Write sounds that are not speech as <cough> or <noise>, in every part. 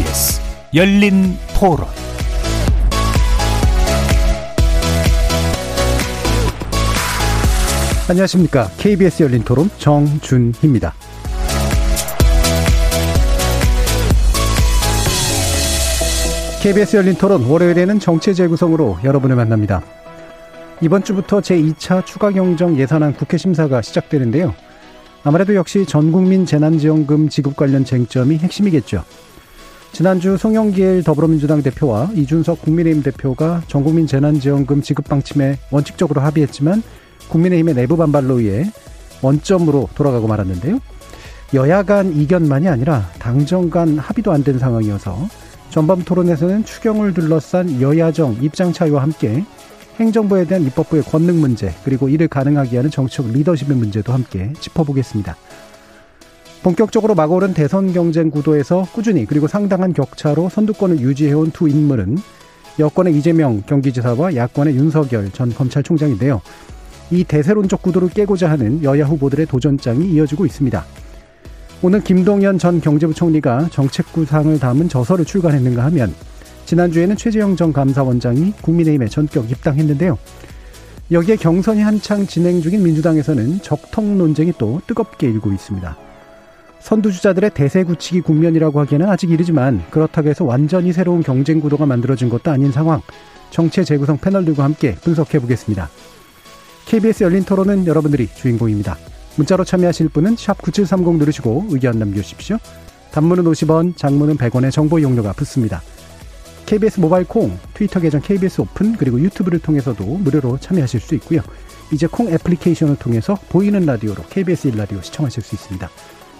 KBS 열린 토론 안녕하십니까. KBS 열린 토론 정준희입니다. KBS 열린 토론 월요일에는 정체 재구성으로 여러분을 만납니다. 이번 주부터 제2차 추가 경정 예산안 국회 심사가 시작되는데요. 아무래도 역시 전국민 재난지원금 지급 관련 쟁점이 핵심이겠죠. 지난주 송영길 더불어민주당 대표와 이준석 국민의힘 대표가 전국민 재난지원금 지급 방침에 원칙적으로 합의했지만 국민의힘의 내부 반발로 인해 원점으로 돌아가고 말았는데요. 여야 간 이견만이 아니라 당정 간 합의도 안 된 상황이어서 전반 토론에서는 추경을 둘러싼 여야정 입장 차이와 함께 행정부에 대한 입법부의 권능 문제 그리고 이를 가능하게 하는 정치적 리더십의 문제도 함께 짚어보겠습니다. 본격적으로 막 오른 대선 경쟁 구도에서 꾸준히 그리고 상당한 격차로 선두권을 유지해온 두 인물은 여권의 이재명 경기지사와 야권의 윤석열 전 검찰총장인데요. 이 대세론적 구도를 깨고자 하는 여야 후보들의 도전장이 이어지고 있습니다. 오늘 김동연 전 경제부총리가 정책 구상을 담은 저서를 출간했는가 하면 지난주에는 최재형 전 감사원장이 국민의힘에 전격 입당했는데요. 여기에 경선이 한창 진행 중인 민주당에서는 적통 논쟁이 또 뜨겁게 일고 있습니다. 선두주자들의 대세 굳히기 국면이라고 하기에는 아직 이르지만 그렇다고 해서 완전히 새로운 경쟁 구도가 만들어진 것도 아닌 상황. 정체 재구성 패널들과 함께 분석해 보겠습니다. KBS 열린 토론은 여러분들이 주인공입니다. 문자로 참여하실 분은 9730 누르시고 의견 남겨주십시오. 단문은 50원, 장문은 100원의 정보 이용료가 붙습니다. KBS 모바일 콩, 트위터 계정 KBS 오픈, 그리고 유튜브를 통해서도 무료로 참여하실 수 있고요. 이제 콩 애플리케이션을 통해서 보이는 라디오로 KBS 1라디오 시청하실 수 있습니다.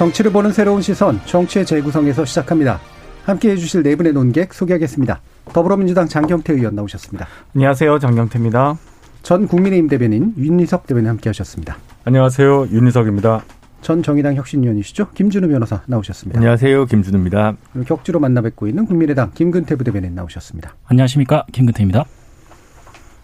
정치를 보는 새로운 시선, 정치의 재구성에서 시작합니다. 함께 해 주실 네 분의 논객 소개하겠습니다. 더불어민주당 장경태 의원 나오셨습니다. 안녕하세요. 장경태입니다. 전 국민의힘 대변인 윤희석 대변인 함께 하셨습니다. 안녕하세요. 윤희석입니다. 전 정의당 혁신위원이시죠. 김준우 변호사 나오셨습니다. 안녕하세요. 김준우입니다. 격주로 만나 뵙고 있는 국민의당 김근태 부대변인 나오셨습니다. 안녕하십니까. 김근태입니다.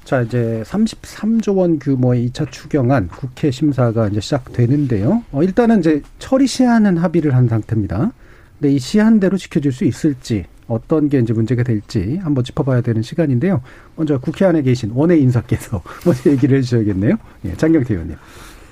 자, 이제 33조 원 규모의 2차 추경안 국회 심사가 이제 시작되는데요. 어, 일단은 이제 처리 시한은 합의를 한 상태입니다. 근데 이 시한대로 지켜질 수 있을지 어떤 게 이제 문제가 될지 한번 짚어봐야 되는 시간인데요. 먼저 국회 안에 계신 원외 인사께서 <laughs> 먼저 얘기를 해주셔야겠네요. 예, 장경태 의원님.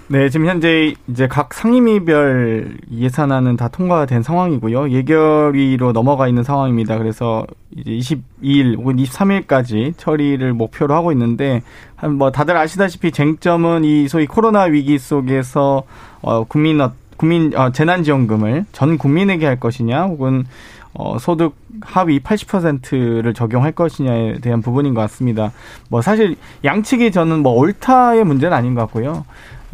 네, 지금 현재 이제 각 상임위별 예산안은 다 통과된 상황이고요. 예결위로 넘어가 있는 상황입니다. 그래서 이제 22일 혹은 23일까지 처리를 목표로 하고 있는데 한뭐 다들 아시다시피 쟁점은 이 소위 코로나 위기 속에서 어 국민 어 국민 어 재난지원금을 전 국민에게 할 것이냐 혹은 어, 소득 하위 80%를 적용할 것이냐에 대한 부분인 것 같습니다. 뭐 사실 양측이 저는 뭐 옳다의 문제는 아닌 것 같고요.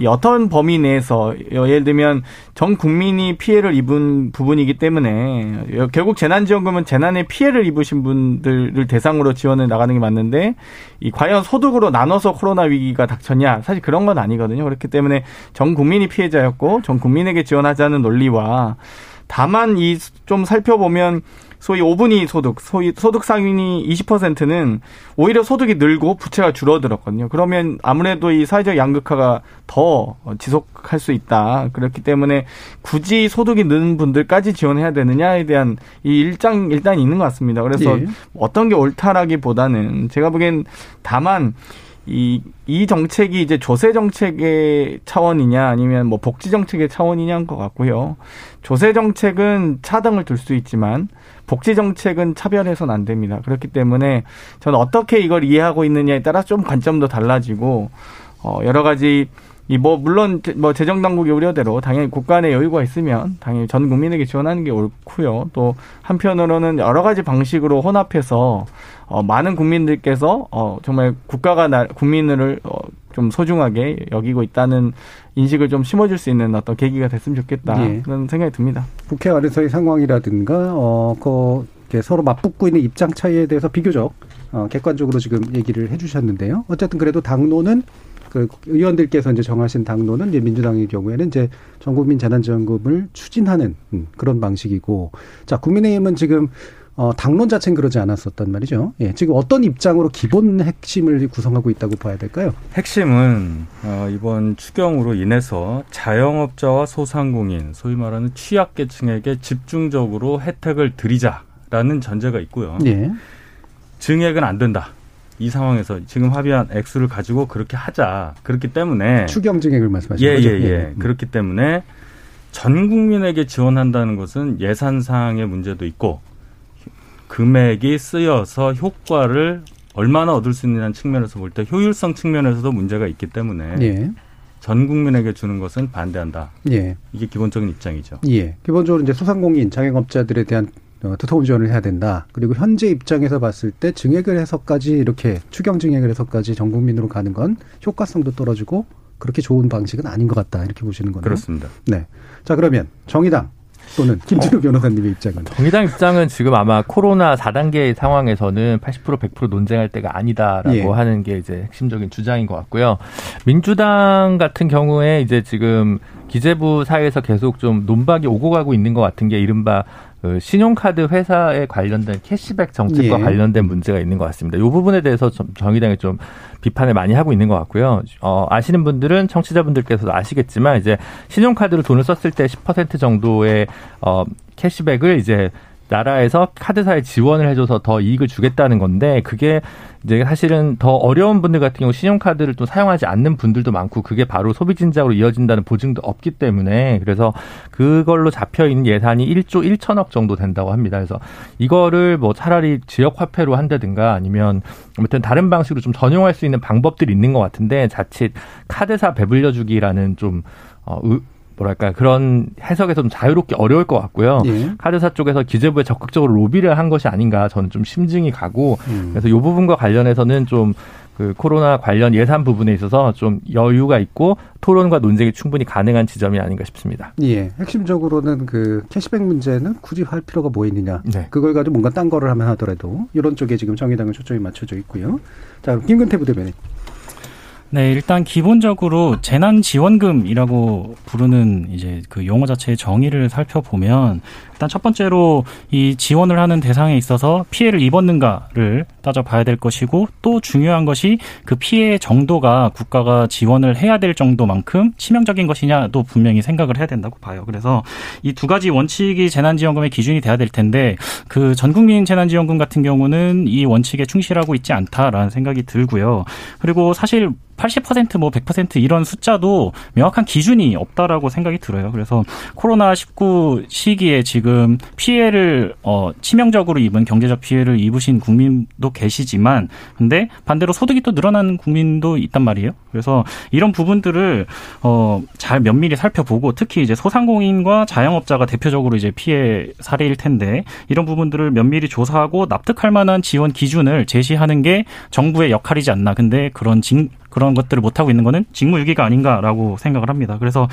이 어떤 범위 내에서 예를 들면 전 국민이 피해를 입은 부분이기 때문에 결국 재난지원금은 재난에 피해를 입으신 분들을 대상으로 지원을 나가는 게 맞는데 이 과연 소득으로 나눠서 코로나 위기가 닥쳤냐 사실 그런 건 아니거든요. 그렇기 때문에 전 국민이 피해자였고 전 국민에게 지원하자는 논리와 다만 이 좀 살펴보면 소위 5분위 소득, 소위 소득 상위 20%는 오히려 소득이 늘고 부채가 줄어들었거든요. 그러면 아무래도 이 사회적 양극화가 더 지속할 수 있다. 그렇기 때문에 굳이 소득이 는 분들까지 지원해야 되느냐에 대한 이 일장 일단 있는 것 같습니다. 그래서 예. 어떤 게 옳다라기보다는 제가 보기엔 다만 이, 이 정책이 이제 조세 정책의 차원이냐 아니면 뭐 복지 정책의 차원이냐인 것 같고요. 조세 정책은 차등을 둘 수 있지만 복지 정책은 차별해서는 안 됩니다. 그렇기 때문에 저는 어떻게 이걸 이해하고 있느냐에 따라 좀 관점도 달라지고 어 여러 가지 이 뭐 물론 뭐 재정 당국의 우려대로 당연히 국가 내 여유가 있으면 당연히 전 국민에게 지원하는 게 옳고요. 또 한편으로는 여러 가지 방식으로 혼합해서 어 많은 국민들께서 어 정말 국가가 나 국민을 어좀 소중하게 여기고 있다는 인식을 좀 심어줄 수 있는 어떤 계기가 됐으면 좋겠다 예. 그런 생각이 듭니다. 국회 안에서의 상황이라든가 어그 서로 맞붙고 있는 입장 차이에 대해서 비교적 어, 객관적으로 지금 얘기를 해주셨는데요. 어쨌든 그래도 당론은 그 의원들께서 이제 정하신 당론은 이제 민주당의 경우에는 이제 전국민 재난지원금을 추진하는 음, 그런 방식이고, 자 국민의힘은 지금 어, 당론 자체는 그러지 않았었단 말이죠. 예, 지금 어떤 입장으로 기본 핵심을 구성하고 있다고 봐야 될까요? 핵심은 어, 이번 추경으로 인해서 자영업자와 소상공인, 소위 말하는 취약계층에게 집중적으로 혜택을 드리자라는 전제가 있고요. 예. 증액은 안 된다. 이 상황에서 지금 합의한 액수를 가지고 그렇게 하자. 그렇기 때문에 추경 증액을 말씀하시는 예, 거죠? 예, 예, 예. 그렇기 때문에 전 국민에게 지원한다는 것은 예산상의 문제도 있고 금액이 쓰여서 효과를 얼마나 얻을 수 있느냐는 측면에서 볼 때 효율성 측면에서도 문제가 있기 때문에 예. 전 국민에게 주는 것은 반대한다. 예. 이게 기본적인 입장이죠. 예. 기본적으로 이제 소상공인 자영업자들에 대한 어, 두터운 지원을 해야 된다. 그리고 현재 입장에서 봤을 때 증액을 해서까지 이렇게 추경 증액을 해서까지 전 국민으로 가는 건 효과성도 떨어지고 그렇게 좋은 방식은 아닌 것 같다. 이렇게 보시는 거네요. 그렇습니다. 네. 자, 그러면 정의당 또는 김진우 어, 변호사님의 입장은? 정의당 입장은 지금 아마 코로나 4단계 상황에서는 80% 100% 논쟁할 때가 아니다라고 예. 하는 게 이제 핵심적인 주장인 것 같고요. 민주당 같은 경우에 이제 지금 기재부 사이에서 계속 좀 논박이 오고 가고 있는 것 같은 게 이른바 그 신용카드 회사에 관련된 캐시백 정책과 예. 관련된 문제가 있는 것 같습니다. 이 부분에 대해서 좀 정의당이 좀 비판을 많이 하고 있는 것 같고요. 어, 아시는 분들은 청취자분들께서도 아시겠지만 이제 신용카드로 돈을 썼을 때 10% 정도의 어, 캐시백을 이제 나라에서 카드사에 지원을 해줘서 더 이익을 주겠다는 건데 그게 이제 사실은 더 어려운 분들 같은 경우 신용카드를 또 사용하지 않는 분들도 많고 그게 바로 소비 진작으로 이어진다는 보증도 없기 때문에 그래서 그걸로 잡혀 있는 예산이 1조 1천억 정도 된다고 합니다. 그래서 이거를 뭐 차라리 지역 화폐로 한다든가 아니면 아무튼 다른 방식으로 좀 전용할 수 있는 방법들이 있는 것 같은데 자칫 카드사 배불려 주기라는 좀 어, 뭐랄까 그런 해석에서 좀 자유롭게 어려울 것 같고요. 예. 카드사 쪽에서 기재부에 적극적으로 로비를 한 것이 아닌가 저는 좀 심증이 가고 음. 그래서 이 부분과 관련해서는 좀그 코로나 관련 예산 부분에 있어서 좀 여유가 있고 토론과 논쟁이 충분히 가능한 지점이 아닌가 싶습니다. 예. 핵심적으로는 그 캐시백 문제는 굳이 할 필요가 뭐 있느냐. 네. 그걸 가지고 뭔가 딴 거를 하면 하더라도 이런 쪽에 지금 정의당은 초점이 맞춰져 있고요. 자, 김근태 부대변인. 네, 일단 기본적으로 재난지원금이라고 부르는 이제 그 용어 자체의 정의를 살펴보면 일단 첫 번째로 이 지원을 하는 대상에 있어서 피해를 입었는가를 따져봐야 될 것이고 또 중요한 것이 그 피해 정도가 국가가 지원을 해야 될 정도만큼 치명적인 것이냐도 분명히 생각을 해야 된다고 봐요. 그래서 이 두 가지 원칙이 재난지원금의 기준이 돼야 될 텐데 그 전국민 재난지원금 같은 경우는 이 원칙에 충실하고 있지 않다라는 생각이 들고요. 그리고 사실 80%뭐 100% 이런 숫자도 명확한 기준이 없다라고 생각이 들어요. 그래서 코로나 19 시기에 지금 피해를 어 치명적으로 입은 경제적 피해를 입으신 국민도 계시지만 근데 반대로 소득이 또 늘어나는 국민도 있단 말이에요. 그래서 이런 부분들을 어 잘 면밀히 살펴보고 특히 이제 소상공인과 자영업자가 대표적으로 이제 피해 사례일 텐데 이런 부분들을 면밀히 조사하고 납득할 만한 지원 기준을 제시하는 게 정부의 역할이지 않나. 근데 그런 징 그런 것들을 못 하고 있는 거는 직무유기가 아닌가라고 생각을 합니다. 그래서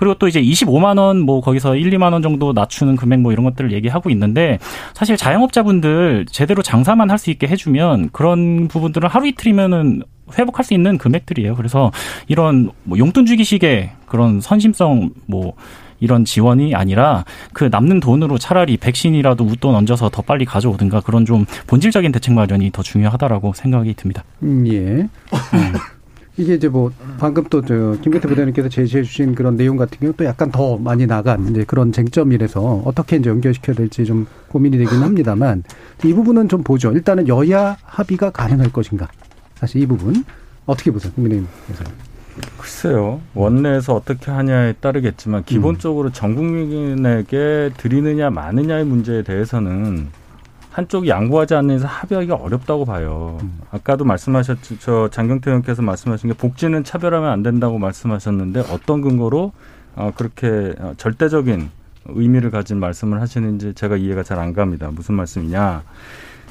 그리고 또 이제 25만 원 뭐 거기서 1, 2만 원 정도 낮추는 금액 뭐 이런 것들을 얘기하고 있는데 사실 자영업자분들 제대로 장사만 할 수 있게 해주면 그런 부분들은 하루 이틀이면은 회복할 수 있는 금액들이에요. 그래서 이런 뭐 용돈 주기식의 그런 선심성 뭐 이런 지원이 아니라 그 남는 돈으로 차라리 백신이라도 웃돈 얹어서 더 빨리 가져오든가 그런 좀 본질적인 대책 마련이 더 중요하다라고 생각이 듭니다. 음, 예. 음. 이게 이제 뭐 방금 또 저 김경태 부장님께서 제시해 주신 그런 내용 같은 경우 또 약간 더 많이 나간 이제 그런 쟁점이라서 어떻게 이제 연결시켜야 될지 좀 고민이 되긴 합니다만 이 부분은 좀 보죠. 일단은 여야 합의가 가능할 것인가. 사실 이 부분 어떻게 보세요, 국민의힘에서? 글쎄요. 원내에서 어떻게 하냐에 따르겠지만 기본적으로 음. 전 국민에게 드리느냐 마느냐의 문제에 대해서는 한쪽이 양보하지 않는 이상 합의하기가 어렵다고 봐요. 음. 아까도 말씀하셨죠. 저 장경태 의원께서 말씀하신 게 복지는 차별하면 안 된다고 말씀하셨는데 어떤 근거로 어, 그렇게 어, 절대적인 의미를 가진 말씀을 하시는지 제가 이해가 잘 안 갑니다. 무슨 말씀이냐.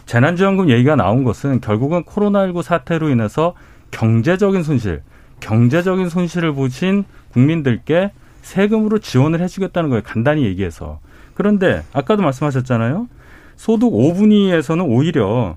재난지원금 얘기가 나온 것은 결국은 코로나19 사태로 인해서 경제적인 손실, 경제적인 손실을 보신 국민들께 세금으로 지원을 해주겠다는 거예요. 간단히 얘기해서. 그런데 아까도 말씀하셨잖아요. 소득 5분위에서는 오히려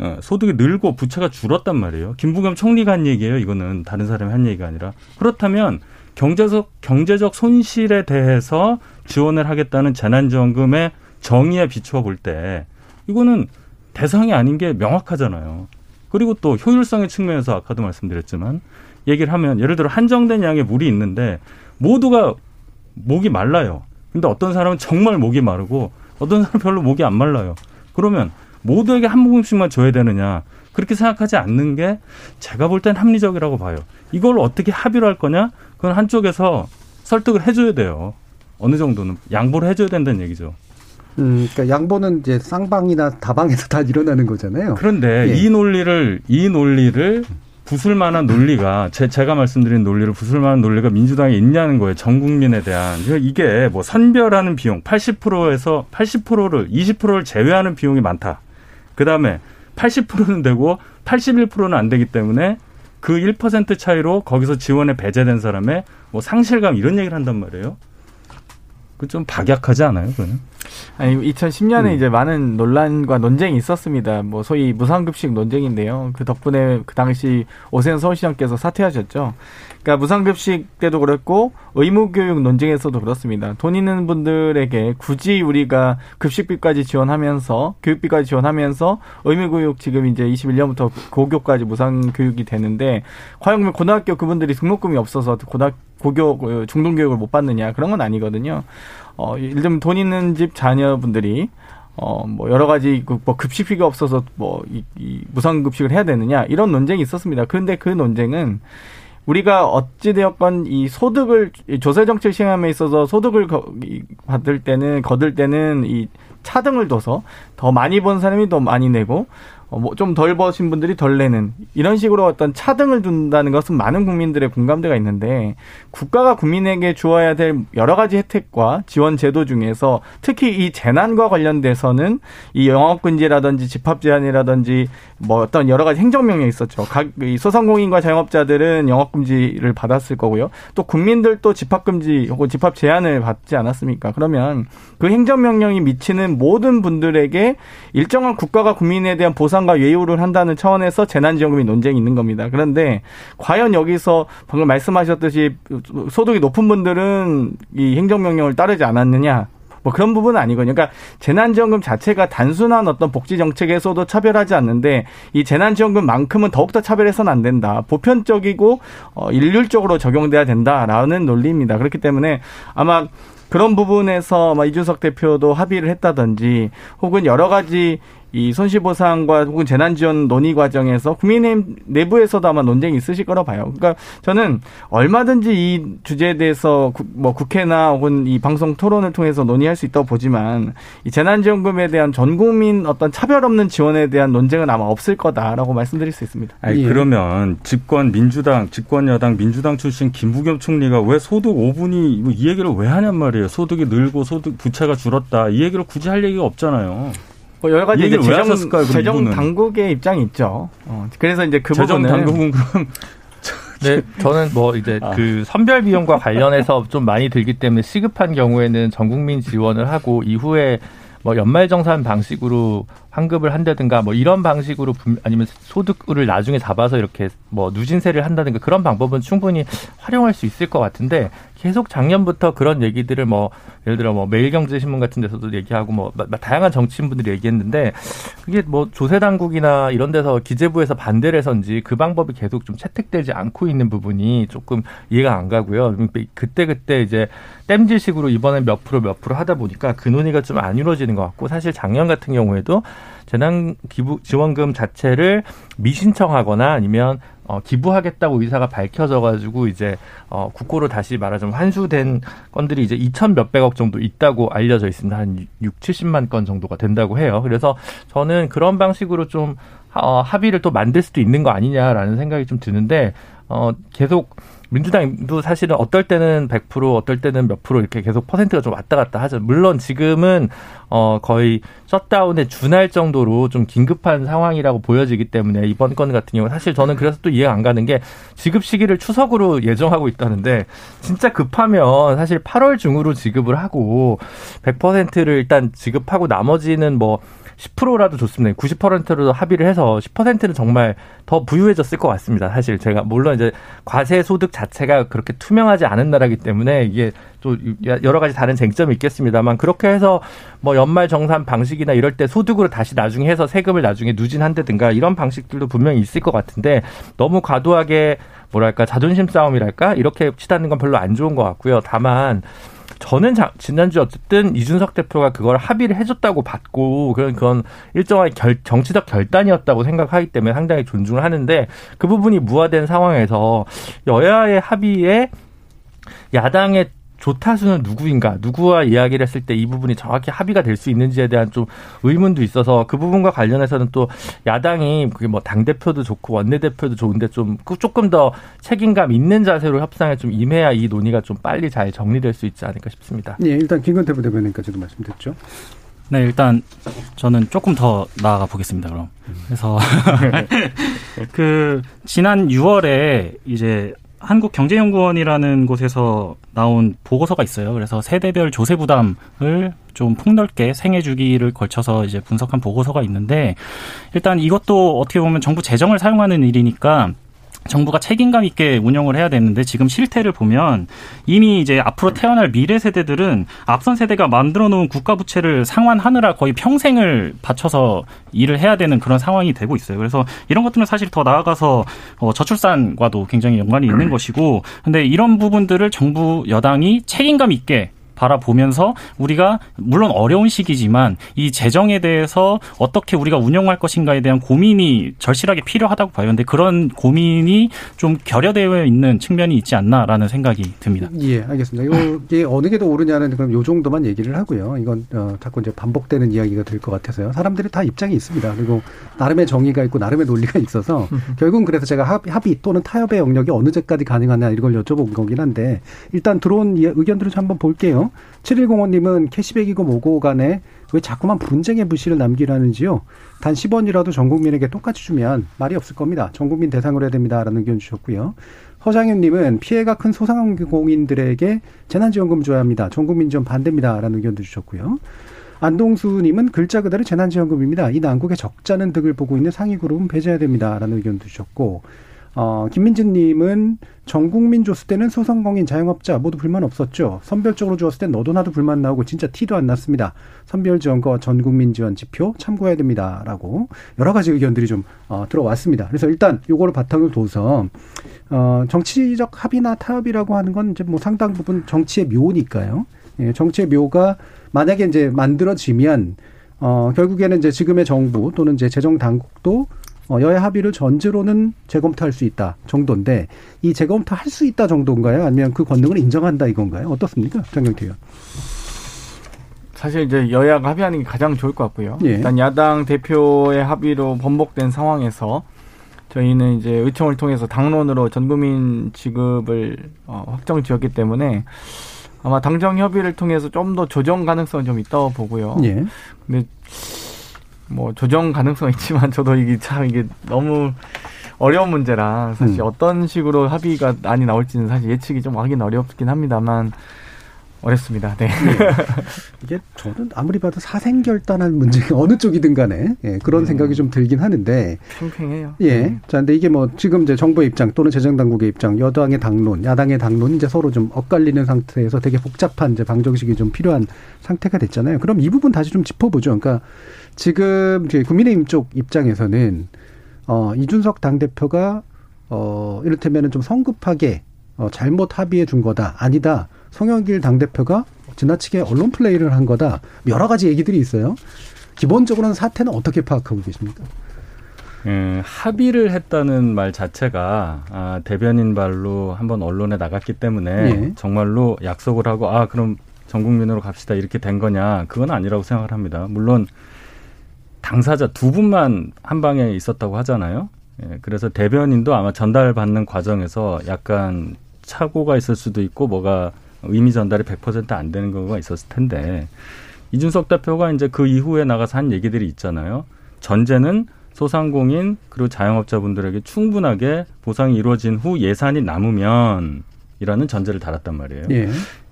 어, 소득이 늘고 부채가 줄었단 말이에요. 김부겸 총리가 한 얘기예요. 이거는 다른 사람이 한 얘기가 아니라. 그렇다면 경제적 경제적 손실에 대해서 지원을 하겠다는 재난지원금의 정의에 비추어 볼 때 이거는 대상이 아닌 게 명확하잖아요. 그리고 또 효율성의 측면에서 아까도 말씀드렸지만 얘기를 하면 예를 들어 한정된 양의 물이 있는데 모두가 목이 말라요. 근데 어떤 사람은 정말 목이 마르고 어떤 사람은 별로 목이 안 말라요. 그러면 모두에게 한 모금씩만 줘야 되느냐. 그렇게 생각하지 않는 게 제가 볼 땐 합리적이라고 봐요. 이걸 어떻게 합의를 할 거냐? 그건 한쪽에서 설득을 해줘야 돼요. 어느 정도는 양보를 해줘야 된다는 얘기죠. 음, 그러니까 양보는 이제 쌍방이나 다방에서 다 일어나는 거잖아요. 그런데 예. 이 논리를 이 논리를 부술 만한 논리가 제, 제가 말씀드린 논리를 부술 만한 논리가 민주당에 있냐는 거예요. 전 국민에 대한 이게 뭐 선별하는 비용 80%에서 80%를 20%를 제외하는 비용이 많다. 그다음에 80%는 되고 81%는 안 되기 때문에 그 1% 차이로 거기서 지원에 배제된 사람의 뭐 상실감 이런 얘기를 한단 말이에요. 그 좀 박약하지 않아요, 그거는? 아니 2010년에 음. 이제 많은 논란과 논쟁이 있었습니다. 뭐 소위 무상급식 논쟁인데요. 그 덕분에 그 당시 오세훈 서울시장께서 사퇴하셨죠. 그러니까 무상급식 때도 그랬고 의무교육 논쟁에서도 그렇습니다. 돈 있는 분들에게 굳이 우리가 급식비까지 지원하면서 교육비까지 지원하면서 의무교육 지금 이제 21년부터 고교까지 무상교육이 되는데 과연 고등학교 그분들이 등록금이 없어서 고등 고교 그 중등교육을 못 받느냐 그런 건 아니거든요. 어, 예를 들면 돈 있는 집 자녀분들이 어, 뭐, 여러 가지, 그, 뭐, 급식비가 없어서, 뭐, 이, 이 무상급식을 해야 되느냐, 이런 논쟁이 있었습니다. 그런데 그 논쟁은 우리가 어찌되었건 이 소득을 조세 정책 시행함에 있어서 소득을 거, 받을 때는 거둘 때는 이 차등을 둬서 더 많이 번 사람이 더 많이 내고 어, 뭐 좀 덜 버신 분들이 덜 내는 이런 식으로 어떤 차등을 둔다는 것은 많은 국민들의 공감대가 있는데 국가가 국민에게 주어야 될 여러 가지 혜택과 지원 제도 중에서 특히 이 재난과 관련돼서는 이 영업 금지라든지 집합 제한이라든지 뭐 어떤 여러 가지 행정 명령이 있었죠. 각 소상공인과 자영업자들은 영업 금지를 받았을 거고요. 또 국민들도 집합 금지 혹은 집합 제한을 받지 않았습니까? 그러면 그 행정 명령이 미치는 모든 분들에게 일정한 국가가 국민에 대한 보상 과 예우를 한다는 차원에서 재난지원금이 논쟁이 있는 겁니다. 그런데 과연 여기서 방금 말씀하셨듯이 소득이 높은 분들은 이 행정명령을 따르지 않았느냐? 뭐 그런 부분은 아니거든요. 그러니까 재난지원금 자체가 단순한 어떤 복지 정책에서도 차별하지 않는데 이 재난지원금만큼은 더욱더 차별해서는 안 된다. 보편적이고 어 일률적으로 적용돼야 된다라는 논리입니다. 그렇기 때문에 아마 그런 부분에서 이준석 대표도 합의를 했다든지 혹은 여러 가지 이 손실보상과 혹은 재난지원 논의 과정에서 국민의힘 내부에서도 아마 논쟁이 있으실 거라 봐요. 그러니까 저는 얼마든지 이 주제에 대해서 구, 뭐 국회나 혹은 이 방송 토론을 통해서 논의할 수 있다고 보지만 이 재난지원금에 대한 전 국민 어떤 차별 없는 지원에 대한 논쟁은 아마 없을 거다라고 말씀드릴 수 있습니다. 아니, 예. 그러면 집권 민주당, 집권 여당 민주당 출신 김부겸 총리가 왜 소득 5분이 이 얘기를 왜 하냔 말이에요. 소득이 늘고 소득 부채가 줄었다. 이 얘기를 굳이 할 얘기가 없잖아요. 뭐 여러 가지 재정, 하셨을까요, 재정 이분은? 당국의 입장이 있죠. 어, 그래서 이제 그 재정 부분은 당국은 그럼 <laughs> 네, 저는 뭐 이제 아. 그 선별 비용과 관련해서 좀 많이 들기 때문에 시급한 경우에는 전 국민 지원을 하고 이후에 뭐 연말정산 방식으로 환급을 한다든가 뭐 이런 방식으로 아니면 소득을 나중에 잡아서 이렇게 뭐 누진세를 한다든가 그런 방법은 충분히 활용할 수 있을 것 같은데 계속 작년부터 그런 얘기들을 뭐 예를 들어 뭐 매일경제신문 같은 데서도 얘기하고 뭐 다양한 정치인분들이 얘기했는데 그게 뭐 조세 당국이나 이런 데서 기재부에서 반대를 해서인지 그 방법이 계속 좀 채택되지 않고 있는 부분이 조금 이해가 안 가고요. 그때 그때 이제 땜질식으로 이번에 몇 프로 몇 프로 하다 보니까 그 논의가 좀 안 이루어지는 것 같고 사실 작년 같은 경우에도 재난 기부 지원금 자체를 미신청하거나 아니면 어, 기부하겠다고 의사가 밝혀져 가지고 이제 어, 국고로 다시 말하자면 환수된 건들이 이제 2천 몇백억 정도 있다고 알려져 있습니다. 한 6, 70만 건 정도가 된다고 해요. 그래서 저는 그런 방식으로 좀 어, 합의를 또 만들 수도 있는 거 아니냐라는 생각이 좀 드는데 어, 계속 민주당도 사실은 어떨 때는 100% 어떨 때는 몇 프로 이렇게 계속 퍼센트가 좀 왔다 갔다 하죠. 물론 지금은 어 거의 셧다운에 준할 정도로 좀 긴급한 상황이라고 보여지기 때문에 이번 건 같은 경우 사실 저는 그래서 또 이해가 안 가는 게 지급 시기를 추석으로 예정하고 있다는데 진짜 급하면 사실 8월 중으로 지급을 하고 100%를 일단 지급하고 나머지는 뭐 10%라도 좋습니다. 90%로 합의를 해서 10%는 정말 더 부유해졌을 것 같습니다. 사실 제가 물론 이제 과세 소득 자체가 그렇게 투명하지 않은 나라기 때문에 이게 또 여러 가지 다른 쟁점이 있겠습니다만 그렇게 해서 뭐 연말 정산 방식이나 이럴 때 소득으로 다시 나중에 해서 세금을 나중에 누진한다든가 이런 방식들도 분명히 있을 것 같은데 너무 과도하게 뭐랄까 자존심 싸움이랄까 이렇게 치닫는 건 별로 안 좋은 것 같고요. 다만 저는 자, 지난주 어쨌든 이준석 대표가 그걸 합의를 해줬다고 받고 그런 그건 일정한 결, 정치적 결단이었다고 생각하기 때문에 상당히 존중을 하는데 그 부분이 무화된 상황에서 여야의 합의에 야당의 조타수는 누구인가, 누구와 이야기를 했을 때 이 부분이 정확히 합의가 될 수 있는지에 대한 좀 의문도 있어서 그 부분과 관련해서는 또 야당이 그게 뭐 당대표도 좋고 원내대표도 좋은데 좀 조금 더 책임감 있는 자세로 협상에 좀 임해야 이 논의가 좀 빨리 잘 정리될 수 있지 않을까 싶습니다. 네, 일단 김건태 부대변인까지도 말씀드렸죠. 네, 일단 저는 조금 더 나아가 보겠습니다. 그럼. 그래서 <laughs> 그 지난 6월에 이제 한국경제연구원이라는 곳에서 나온 보고서가 있어요. 그래서 세대별 조세 부담을 좀 폭넓게 생애 주기를 걸쳐서 이제 분석한 보고서가 있는데 일단 이것도 어떻게 보면 정부 재정을 사용하는 일이니까 정부가 책임감 있게 운영을 해야 되는데 지금 실태를 보면 이미 이제 앞으로 태어날 미래 세대들은 앞선 세대가 만들어 놓은 국가 부채를 상환하느라 거의 평생을 바쳐서 일을 해야 되는 그런 상황이 되고 있어요. 그래서 이런 것들은 사실 더 나아가서 어, 저출산과도 굉장히 연관이 있는 <clears throat> 것이고 근데 이런 부분들을 정부 여당이 책임감 있게 바라보면서 우리가 물론 어려운 시기지만 이 재정에 대해서 어떻게 우리가 운영할 것인가에 대한 고민이 절실하게 필요하다고 봐요. 근데 그런 고민이 좀 결여되어 있는 측면이 있지 않나라는 생각이 듭니다. 예, 알겠습니다. 이게 어느 게더 옳으냐는 그럼 요 정도만 얘기를 하고요. 이건 어, 자꾸 이제 반복되는 이야기가 될 것 같아서요. 사람들이 다 입장이 있습니다. 그리고 나름의 정의가 있고 나름의 논리가 있어서 <laughs> 결국은 그래서 제가 합의 또는 타협의 영역이 어느 제까지 가능하냐 이걸 여쭤본 거긴 한데 일단 들어온 의견들을 좀 한번 볼게요. 7105님은 캐시백이고 뭐고 간에 왜 자꾸만 분쟁의 불씨를 남기라는지요. 단 10원이라도 전 국민에게 똑같이 주면 말이 없을 겁니다. 전 국민 대상으로 해야 됩니다라는 의견 주셨고요. 허장윤님은 피해가 큰 소상공인들에게 재난지원금 줘야 합니다. 전 국민 지원 반대입니다라는 의견도 주셨고요. 안동수님은 글자 그대로 재난지원금입니다. 이 난국의 적자는 득을 보고 있는 상위 그룹은 배제해야 됩니다라는 의견도 주셨고 어, 김민진님은 전 국민 줬을 때는 소상공인 자영업자 모두 불만 없었죠. 선별적으로 주었을 땐 너도 나도 불만 나오고 진짜 티도 안 났습니다. 선별 지원과 전 국민 지원 지표 참고해야 됩니다라고 여러 가지 의견들이 좀 어, 들어왔습니다. 그래서 일단 요거를 바탕을 둬서 어, 정치적 합의나 타협이라고 하는 건 이제 뭐 상당 부분 정치의 묘니까요. 예, 정치의 묘가 만약에 이제 만들어지면 어, 결국에는 이제 지금의 정부 또는 이제 재정 당국도 어, 여야 합의를 전제로는 재검토할 수 있다 정도인데 이 재검토 할 수 있다 정도인가요? 아니면 그 권능을 인정한다 이건가요? 어떻습니까? 장경태 의원. 사실 이제 여야가 합의하는 게 가장 좋을 것 같고요. 예. 일단 야당 대표의 합의로 번복된 상황에서 저희는 이제 의총을 통해서 당론으로 전국민 지급을 어, 확정 지었기 때문에 아마 당정 협의를 통해서 좀 더 조정 가능성은 좀 있다고 보고요. 예. 근데 뭐 조정 가능성 있지만 <laughs> 저도 이게 참 이게 너무 어려운 문제라 사실 음. 어떤 식으로 합의가 많이 나올지는 사실 예측이 좀 하긴 어렵긴 합니다만 어렵습니다. 네. 네. 이게 저는 아무리 봐도 사생결단한 문제 어느 쪽이든 간에 예, 그런 음. 생각이 좀 들긴 하는데 팽팽해요. 예. 네. 자, 근데 이게 뭐 지금 이제 정부의 입장 또는 재정 당국의 입장, 여당의 당론, 야당의 당론 이제 서로 좀 엇갈리는 상태에서 되게 복잡한 이제 방정식이 좀 필요한 상태가 됐잖아요. 그럼 이 부분 다시 좀 짚어보죠. 그러니까 지금 국민의힘 쪽 입장에서는 어 이준석 당 대표가 어 이를테면은 좀 성급하게 어 잘못 합의해 준 거다 아니다. 송영길 당대표가 지나치게 언론 플레이를 한 거다. 여러 가지 얘기들이 있어요. 기본적으로는 사태는 어떻게 파악하고 계십니까? 예, 합의를 했다는 말 자체가 아, 대변인 발로 한번 언론에 나갔기 때문에 예. 정말로 약속을 하고 아 그럼 전 국민으로 갑시다 이렇게 된 거냐 그건 아니라고 생각을 합니다. 물론 당사자 두 분만 한 방에 있었다고 하잖아요. 예, 그래서 대변인도 아마 전달받는 과정에서 약간 착오가 있을 수도 있고 뭐가 의미 전달이 100%안 되는 경우가 있었을 텐데 이준석 대표가 이제 그 이후에 나가서 한 얘기들이 있잖아요. 전제는 소상공인 그리고 자영업자분들에게 충분하게 보상이 이루어진 후 예산이 남으면 이라는 전제를 달았단 말이에요. 예.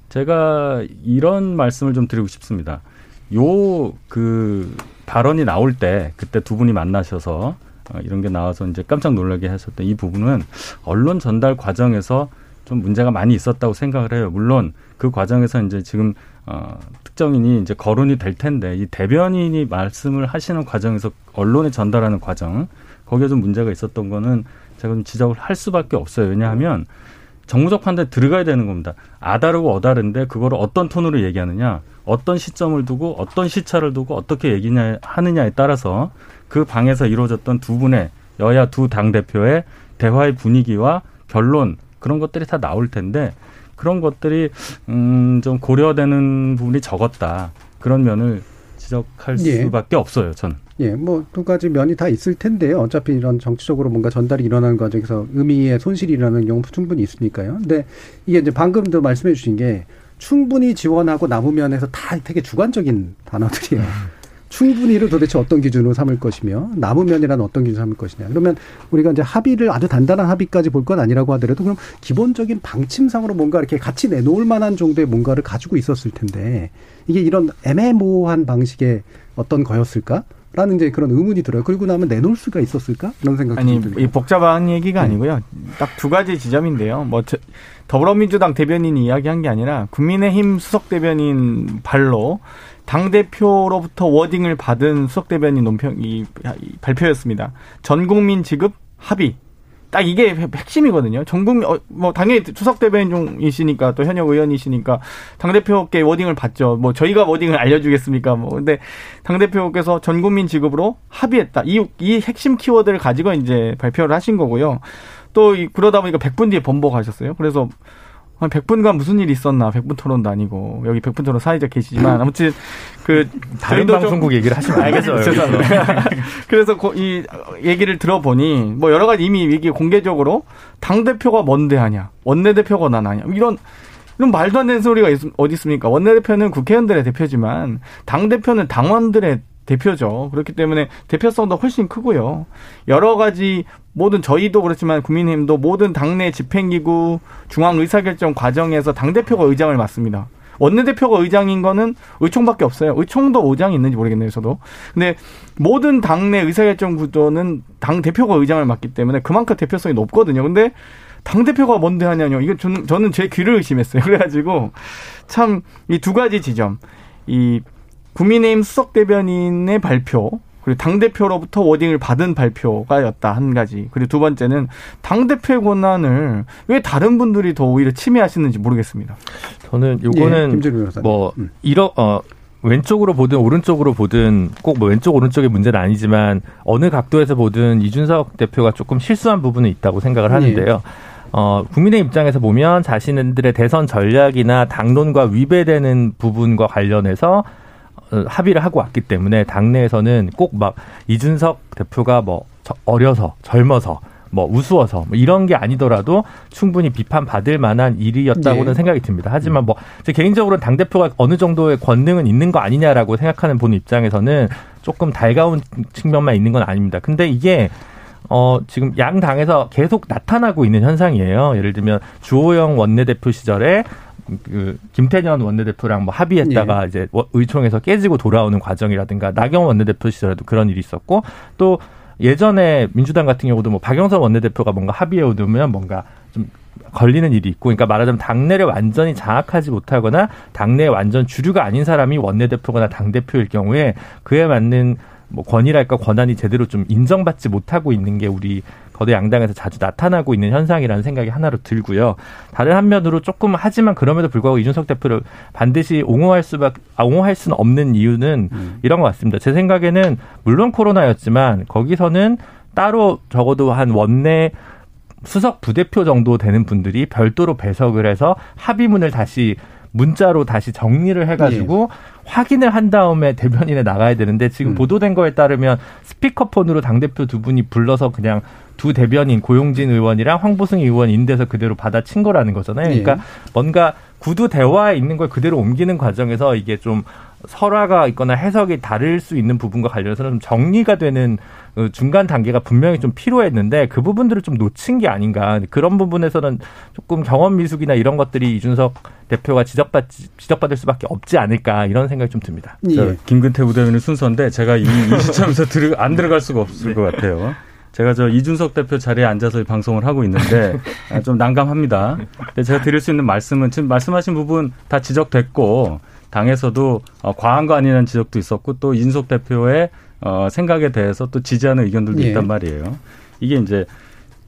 제가 이런 말씀을 좀 드리고 싶습니다. 요 그 발언이 나올 때 그때 두 분이 만나셔서 어, 이런 게 나와서 이제 깜짝 놀라게 하셨던 이 부분은 언론 전달 과정에서 좀 문제가 많이 있었다고 생각을 해요. 물론 그 과정에서 이제 지금 어, 특정인이 이제 거론이 될 텐데 이 대변인이 말씀을 하시는 과정에서 언론에 전달하는 과정 거기에 좀 문제가 있었던 거는 제가 좀 지적을 할 수밖에 없어요. 왜냐하면 정무적 판단에 들어가야 되는 겁니다. 아다르고 어다른데 그거를 어떤 톤으로 얘기하느냐, 어떤 시점을 두고 어떤 시차를 두고 어떻게 얘기냐 하느냐에 따라서 그 방에서 이루어졌던 두 분의 여야 두 당 대표의 대화의 분위기와 결론 그런 것들이 다 나올 텐데 그런 것들이 음좀 고려되는 부분이 적었다 그런 면을 지적할 예. 수밖에 없어요. 저는. 예, 뭐 두 가지 면이 다 있을 텐데요. 어차피 이런 정치적으로 뭔가 전달이 일어나는 과정에서 의미의 손실이 일어나는 경우도 충분히 있으니까요. 근데 이게 이제 방금도 말씀해 주신 게 충분히 지원하고 남으면 해서 다 되게 주관적인 단어들이에요. 충분히를 도대체 어떤 기준으로 삼을 것이며 남으면이라는 어떤 기준으로 삼을 것이냐. 그러면 우리가 이제 합의를 아주 단단한 합의까지 볼 건 아니라고 하더라도 그럼 기본적인 방침상으로 뭔가 이렇게 같이 내놓을 만한 정도의 뭔가를 가지고 있었을 텐데 이게 이런 애매모호한 방식의 어떤 거였을까? 라는 이제 그런 의문이 들어요. 그리고 나면 내놓을 수가 있었을까? 이런 생각이 아니, 이 복잡한 얘기가 네. 아니고요. 딱 두 가지 지점인데요. 뭐 더불어민주당 대변인이 이야기한 게 아니라 국민의힘 수석 대변인 발로 당 대표로부터 워딩을 받은 수석 대변인 논평 이 발표였습니다. 전 국민 지급 합의. 딱 이게 핵심이거든요. 전 국민 어, 뭐 당연히 수석 대변인이시니까 또 현역 의원이시니까 당 대표께 워딩을 받죠. 뭐 저희가 워딩을 알려주겠습니까? 뭐 근데 당 대표께서 전 국민 지급으로 합의했다. 이 이 핵심 키워드를 가지고 이제 발표를 하신 거고요. 또 그러다 보니까 100분 뒤에 번복하셨어요. 그래서 한 100분간 무슨 일이 있었나 100분 토론도 아니고 여기 100분 토론 사회자 계시지만 <laughs> 아무튼 그 다른 방송국 얘기를 하시면 알겠어요. 죄송합니다. <laughs> 그래서 이 얘기를 들어보니 뭐 여러 가지 이미 이게 공개적으로 당 대표가 뭔데 하냐 원내 대표가 나나냐 이런 이런 말도 안 되는 소리가 어디 있습니까? 원내 대표는 국회의원들의 대표지만 당 대표는 당원들의 대표죠. 그렇기 때문에 대표성도 훨씬 크고요. 여러 가지 모든 저희도 그렇지만 국민의힘도 모든 당내 집행기구 중앙 의사결정 과정에서 당 대표가 의장을 맡습니다. 원내대표가 의장인 거는 의총밖에 없어요. 의총도 의장이 있는지 모르겠네요, 저도. 근데 모든 당내 의사결정 구조는 당 대표가 의장을 맡기 때문에 그만큼 대표성이 높거든요. 근데 당 대표가 뭔데 하냐뇨. 이건 저는, 저는 제 귀를 의심했어요. <laughs> 그래가지고 참 이 두 가지 지점. 이 국민의힘 수석 대변인의 발표 그리고 당 대표로부터 워딩을 받은 발표가였다 한 가지. 그리고 두 번째는 당 대표의 권한을 왜 다른 분들이 더 오히려 침해하시는지 모르겠습니다. 저는 요거는 예, 뭐 음. 이러 어 왼쪽으로 보든 오른쪽으로 보든 꼭 뭐 왼쪽 오른쪽의 문제는 아니지만 어느 각도에서 보든 이준석 대표가 조금 실수한 부분은 있다고 생각을 하는데요. 예. 어, 국민의 입장에서 보면 자신들의 대선 전략이나 당론과 위배되는 부분과 관련해서 어, 합의를 하고 왔기 때문에 당내에서는 꼭 막 이준석 대표가 뭐 어려서 젊어서 뭐 우스워서 뭐 이런 게 아니더라도 충분히 비판받을 만한 일이었다고는 네. 생각이 듭니다. 하지만 뭐 제 개인적으로는 당 대표가 어느 정도의 권능은 있는 거 아니냐라고 생각하는 분 입장에서는 조금 달가운 측면만 있는 건 아닙니다. 근데 이게 어, 지금 양 당에서 계속 나타나고 있는 현상이에요. 예를 들면 주호영 원내대표 시절에 그 김태년 원내대표랑 뭐 합의했다가 예. 이제 의총에서 깨지고 돌아오는 과정이라든가 나경 원내대표 시절에도 그런 일이 있었고 또 예전에 민주당 같은 경우도 뭐 박영선 원내대표가 뭔가 합의에 오르면 뭔가 좀 걸리는 일이 있고, 그러니까 말하자면 당내를 완전히 장악하지 못하거나 당내 완전 주류가 아닌 사람이 원내대표거나 당대표일 경우에 그에 맞는 뭐 권위랄까 권한이 제대로 좀 인정받지 못하고 있는 게 우리 거대 양당에서 자주 나타나고 있는 현상이라는 생각이 하나로 들고요. 다른 한면으로 조금 하지만 그럼에도 불구하고 이준석 대표를 반드시 옹호할 수밖 아, 옹호할 수는 없는 이유는 음. 이런 것 같습니다. 제 생각에는 물론 코로나였지만 거기서는 따로 적어도 한 원내 수석 부대표 정도 되는 분들이 별도로 배석을 해서 합의문을 다시 문자로 다시 정리를 해가지고 예. 확인을 한 다음에 대변인에 나가야 되는데 지금 음. 보도된 거에 따르면 스피커폰으로 당대표 두 분이 불러서 그냥 두 대변인 고용진 의원이랑 황보승 의원 인대서 그대로 받아친 거라는 거잖아요. 그러니까 예. 뭔가 구두 대화에 있는 걸 그대로 옮기는 과정에서 이게 좀 설화가 있거나 해석이 다를 수 있는 부분과 관련해서는 좀 정리가 되는 어, 중간 단계가 분명히 좀 필요했는데 그 부분들을 좀 놓친 게 아닌가 그런 부분에서는 조금 경험 미숙이나 이런 것들이 이준석 대표가 지적받 지적받을 수밖에 없지 않을까 이런 생각이 좀 듭니다. 예. 김근태 부대변인 순서인데 제가 이, 이 시점에서 들, 안 들어갈 수가 없을 네. 것 같아요. 제가 저 이준석 대표 자리에 앉아서 방송을 하고 있는데 아, 좀 난감합니다. 근데 제가 드릴 수 있는 말씀은 지금 말씀하신 부분 다 지적됐고 당에서도 어, 과한 거 아니냐는 지적도 있었고 또 이준석 대표의 어, 생각에 대해서 또 지지하는 의견들도 예. 있단 말이에요. 이게 이제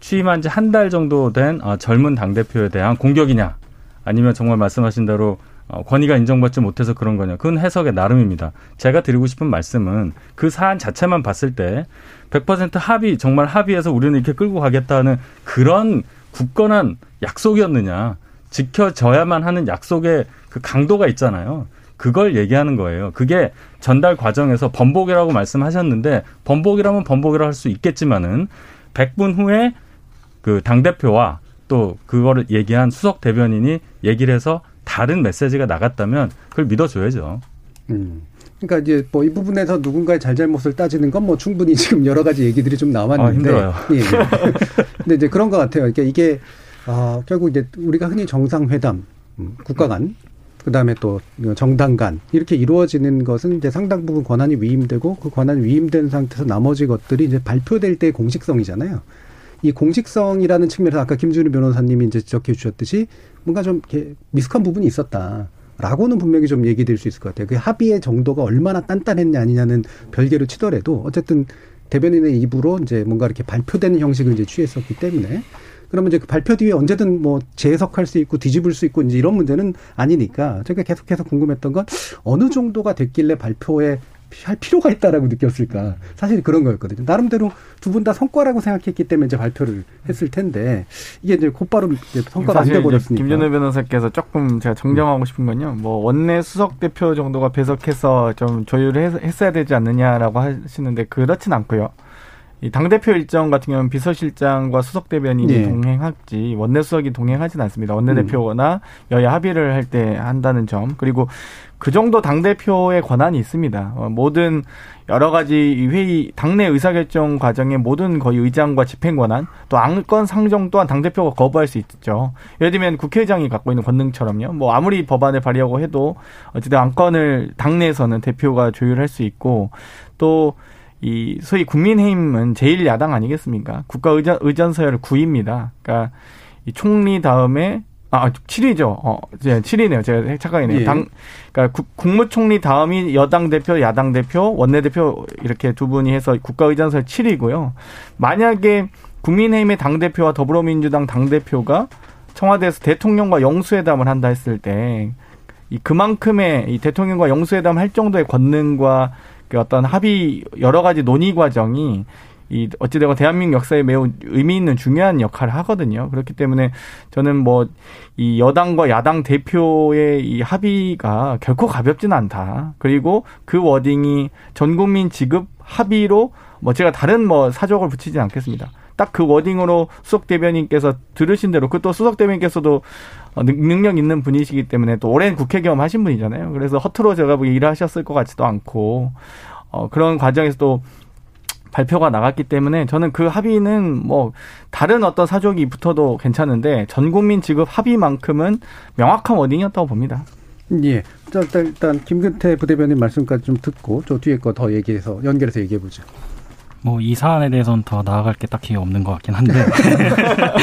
취임한 지 한 달 정도 된 어, 젊은 당대표에 대한 공격이냐 아니면 정말 말씀하신 대로 어, 권위가 인정받지 못해서 그런 거냐. 그건 해석의 나름입니다. 제가 드리고 싶은 말씀은 그 사안 자체만 봤을 때 100% 합의, 정말 합의해서 우리는 이렇게 끌고 가겠다는 그런 굳건한 약속이었느냐. 지켜져야만 하는 약속의 그 강도가 있잖아요. 그걸 얘기하는 거예요. 그게 전달 과정에서 번복이라고 말씀하셨는데 번복이라면 번복이라 할 수 있겠지만은 100분 후에 그 당대표와 또 그거를 얘기한 수석 대변인이 얘기를 해서 다른 메시지가 나갔다면 그걸 믿어줘야죠. 음. 그러니까 이제 뭐 이 부분에서 누군가의 잘잘못을 따지는 건 뭐 충분히 지금 여러 가지 얘기들이 좀 나왔는데. 아, 힘들어요. 예. 예. 근데 이제 그런 것 같아요. 그러니까 이게 아, 결국 이제 우리가 흔히 정상회담, 음, 국가 간, 그 다음에 또 정당 간, 이렇게 이루어지는 것은 이제 상당 부분 권한이 위임되고 그 권한이 위임된 상태에서 나머지 것들이 이제 발표될 때 공식성이잖아요. 이 공식성이라는 측면에서 아까 김준우 변호사님이 이제 지적해 주셨듯이 뭔가 좀 이렇게 미숙한 부분이 있었다. 라고는 분명히 좀 얘기될 수 있을 것 같아요. 그 합의의 정도가 얼마나 단단했냐 아니냐는 별개로 치더라도 어쨌든 대변인의 입으로 이제 뭔가 이렇게 발표되는 형식을 이제 취했었기 때문에 그러면 이제 그 발표 뒤에 언제든 뭐 재해석할 수 있고 뒤집을 수 있고 이제 이런 문제는 아니니까 제가 계속해서 궁금했던 건 어느 정도가 됐길래 발표에 할 필요가 있다라고 느꼈을까. 사실 그런 거였거든요. 나름대로 두 분 다 성과라고 생각했기 때문에 이제 발표를 했을 텐데 이게 이제 곧바로 이제 성과가 안 돼버렸으니까. 김준호 변호사께서 조금 제가 정정하고 싶은 건요. 뭐 원내 수석 대표 정도가 배석해서 좀 조율을 했어야 되지 않느냐라고 하시는데 그렇진 않고요. 이 당대표 일정 같은 경우는 비서실장과 수석 대변인이 네. 동행하지 원내 수석이 동행하지는 않습니다. 원내 대표나 음. 여야 합의를 할 때 한다는 점 그리고 그 정도 당 대표의 권한이 있습니다. 어, 모든 여러 가지 회의, 당내 의사결정 과정의 모든 거의 의장과 집행 권한, 또 안건 상정 또한 당 대표가 거부할 수 있죠. 예를 들면 국회의장이 갖고 있는 권능처럼요. 뭐 아무리 법안을 발의하고 해도 어쨌든 안건을 당내에서는 대표가 조율할 수 있고 또 이 소위 국민의힘은 제일 야당 아니겠습니까? 국가 의전 의전 서열 9입니다. 그러니까 이 총리 다음에 아, 7위죠. 어, 이제 7위네요. 제가 착각이네요. 예. 당, 그러니까 국, 국무총리 다음이 여당 대표, 야당 대표, 원내 대표 이렇게 두 분이 해서 국가의장설 7위고요. 만약에 국민의힘의 당 대표와 더불어민주당 당 대표가 청와대에서 대통령과 영수회담을 한다 했을 때, 이 그만큼의 이 대통령과 영수회담 할 정도의 권능과 그 어떤 합의 여러 가지 논의 과정이 이 어찌되건 대한민국 역사에 매우 의미 있는 중요한 역할을 하거든요. 그렇기 때문에 저는 뭐 이 여당과 야당 대표의 이 합의가 결코 가볍지는 않다. 그리고 그 워딩이 전 국민 지급 합의로 뭐 제가 다른 뭐 사족을 붙이지 않겠습니다. 딱 그 워딩으로 수석 대변인께서 들으신 대로 그 또 수석 대변인께서도 어, 능력 있는 분이시기 때문에 또 오랜 국회 경험 하신 분이잖아요. 그래서 허투루 제가 보기 일하셨을 것 같지도 않고 어 그런 과정에서도 발표가 나갔기 때문에 저는 그 합의는 뭐 다른 어떤 사족이 붙어도 괜찮은데 전 국민 지급 합의만큼은 명확한 워딩이었다고 봅니다. 예. 자, 일단, 일단 김근태 부대변인 말씀까지 좀 듣고 저 뒤에 거 더 얘기해서 연결해서 얘기해 보죠. 뭐 이 사안에 대해서는 더 나아갈 게 딱히 없는 것 같긴 한데 <laughs>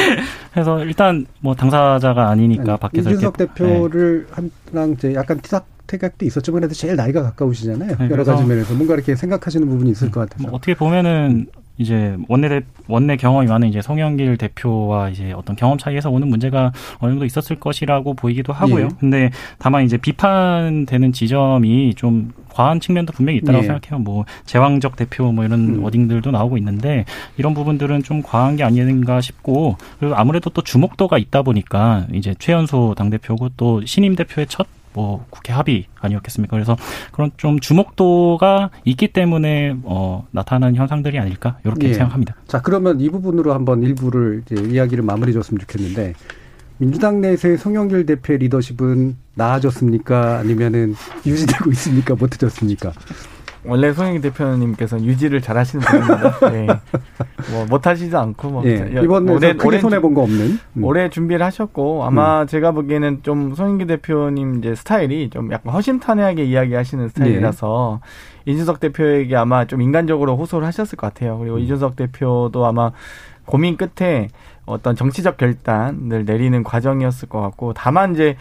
<laughs> 그래서 일단 뭐 당사자가 아니니까 아니, 밖에서 이준석 대표를 네. 한랑 이제 약간 티삭 태각도 있었지만 그래도 제일 나이가 가까우시잖아요. 네, 여러 가지 면에서 뭔가 이렇게 생각하시는 부분이 있을 것 같아서. 뭐 어떻게 보면은 이제 원내 원내 경험이 많은 이제 송영길 대표와 이제 어떤 경험 차이에서 오는 문제가 어느 정도 있었을 것이라고 보이기도 하고요. 예. 근데 다만 이제 비판되는 지점이 좀 과한 측면도 분명히 있다고 예. 생각해요. 뭐 제왕적 대표 뭐 이런 음. 워딩들도 나오고 있는데 이런 부분들은 좀 과한 게 아닌가 싶고 그리고 아무래도 또 주목도가 있다 보니까 이제 최연소 당 대표고 또 신임 대표의 첫 뭐 국회 합의 아니었겠습니까? 그래서 그런 좀 주목도가 있기 때문에 어, 나타나는 현상들이 아닐까 이렇게 예. 생각합니다. 자 그러면 이 부분으로 한번 일부를 이제 이야기를 마무리 줬으면 좋겠는데 민주당 내에서의 송영길 대표의 리더십은 나아졌습니까? 아니면은 유지되고 있습니까? 못해졌습니까? 원래 송영기 대표님께서는 유지를 잘 하시는 분입니다. <laughs> 네. 뭐 못하시지 않고 뭐 예, 이번에 올해, 크게 손해 본 거 없는 음. 올해 준비를 하셨고 아마 음. 제가 보기에는 좀 송영기 대표님 이제 스타일이 좀 약간 허심탄회하게 이야기하시는 스타일이라서 예. 이준석 대표에게 아마 좀 인간적으로 호소를 하셨을 것 같아요. 그리고 음. 이준석 대표도 아마 고민 끝에 어떤 정치적 결단을 내리는 과정이었을 것 같고 다만 이제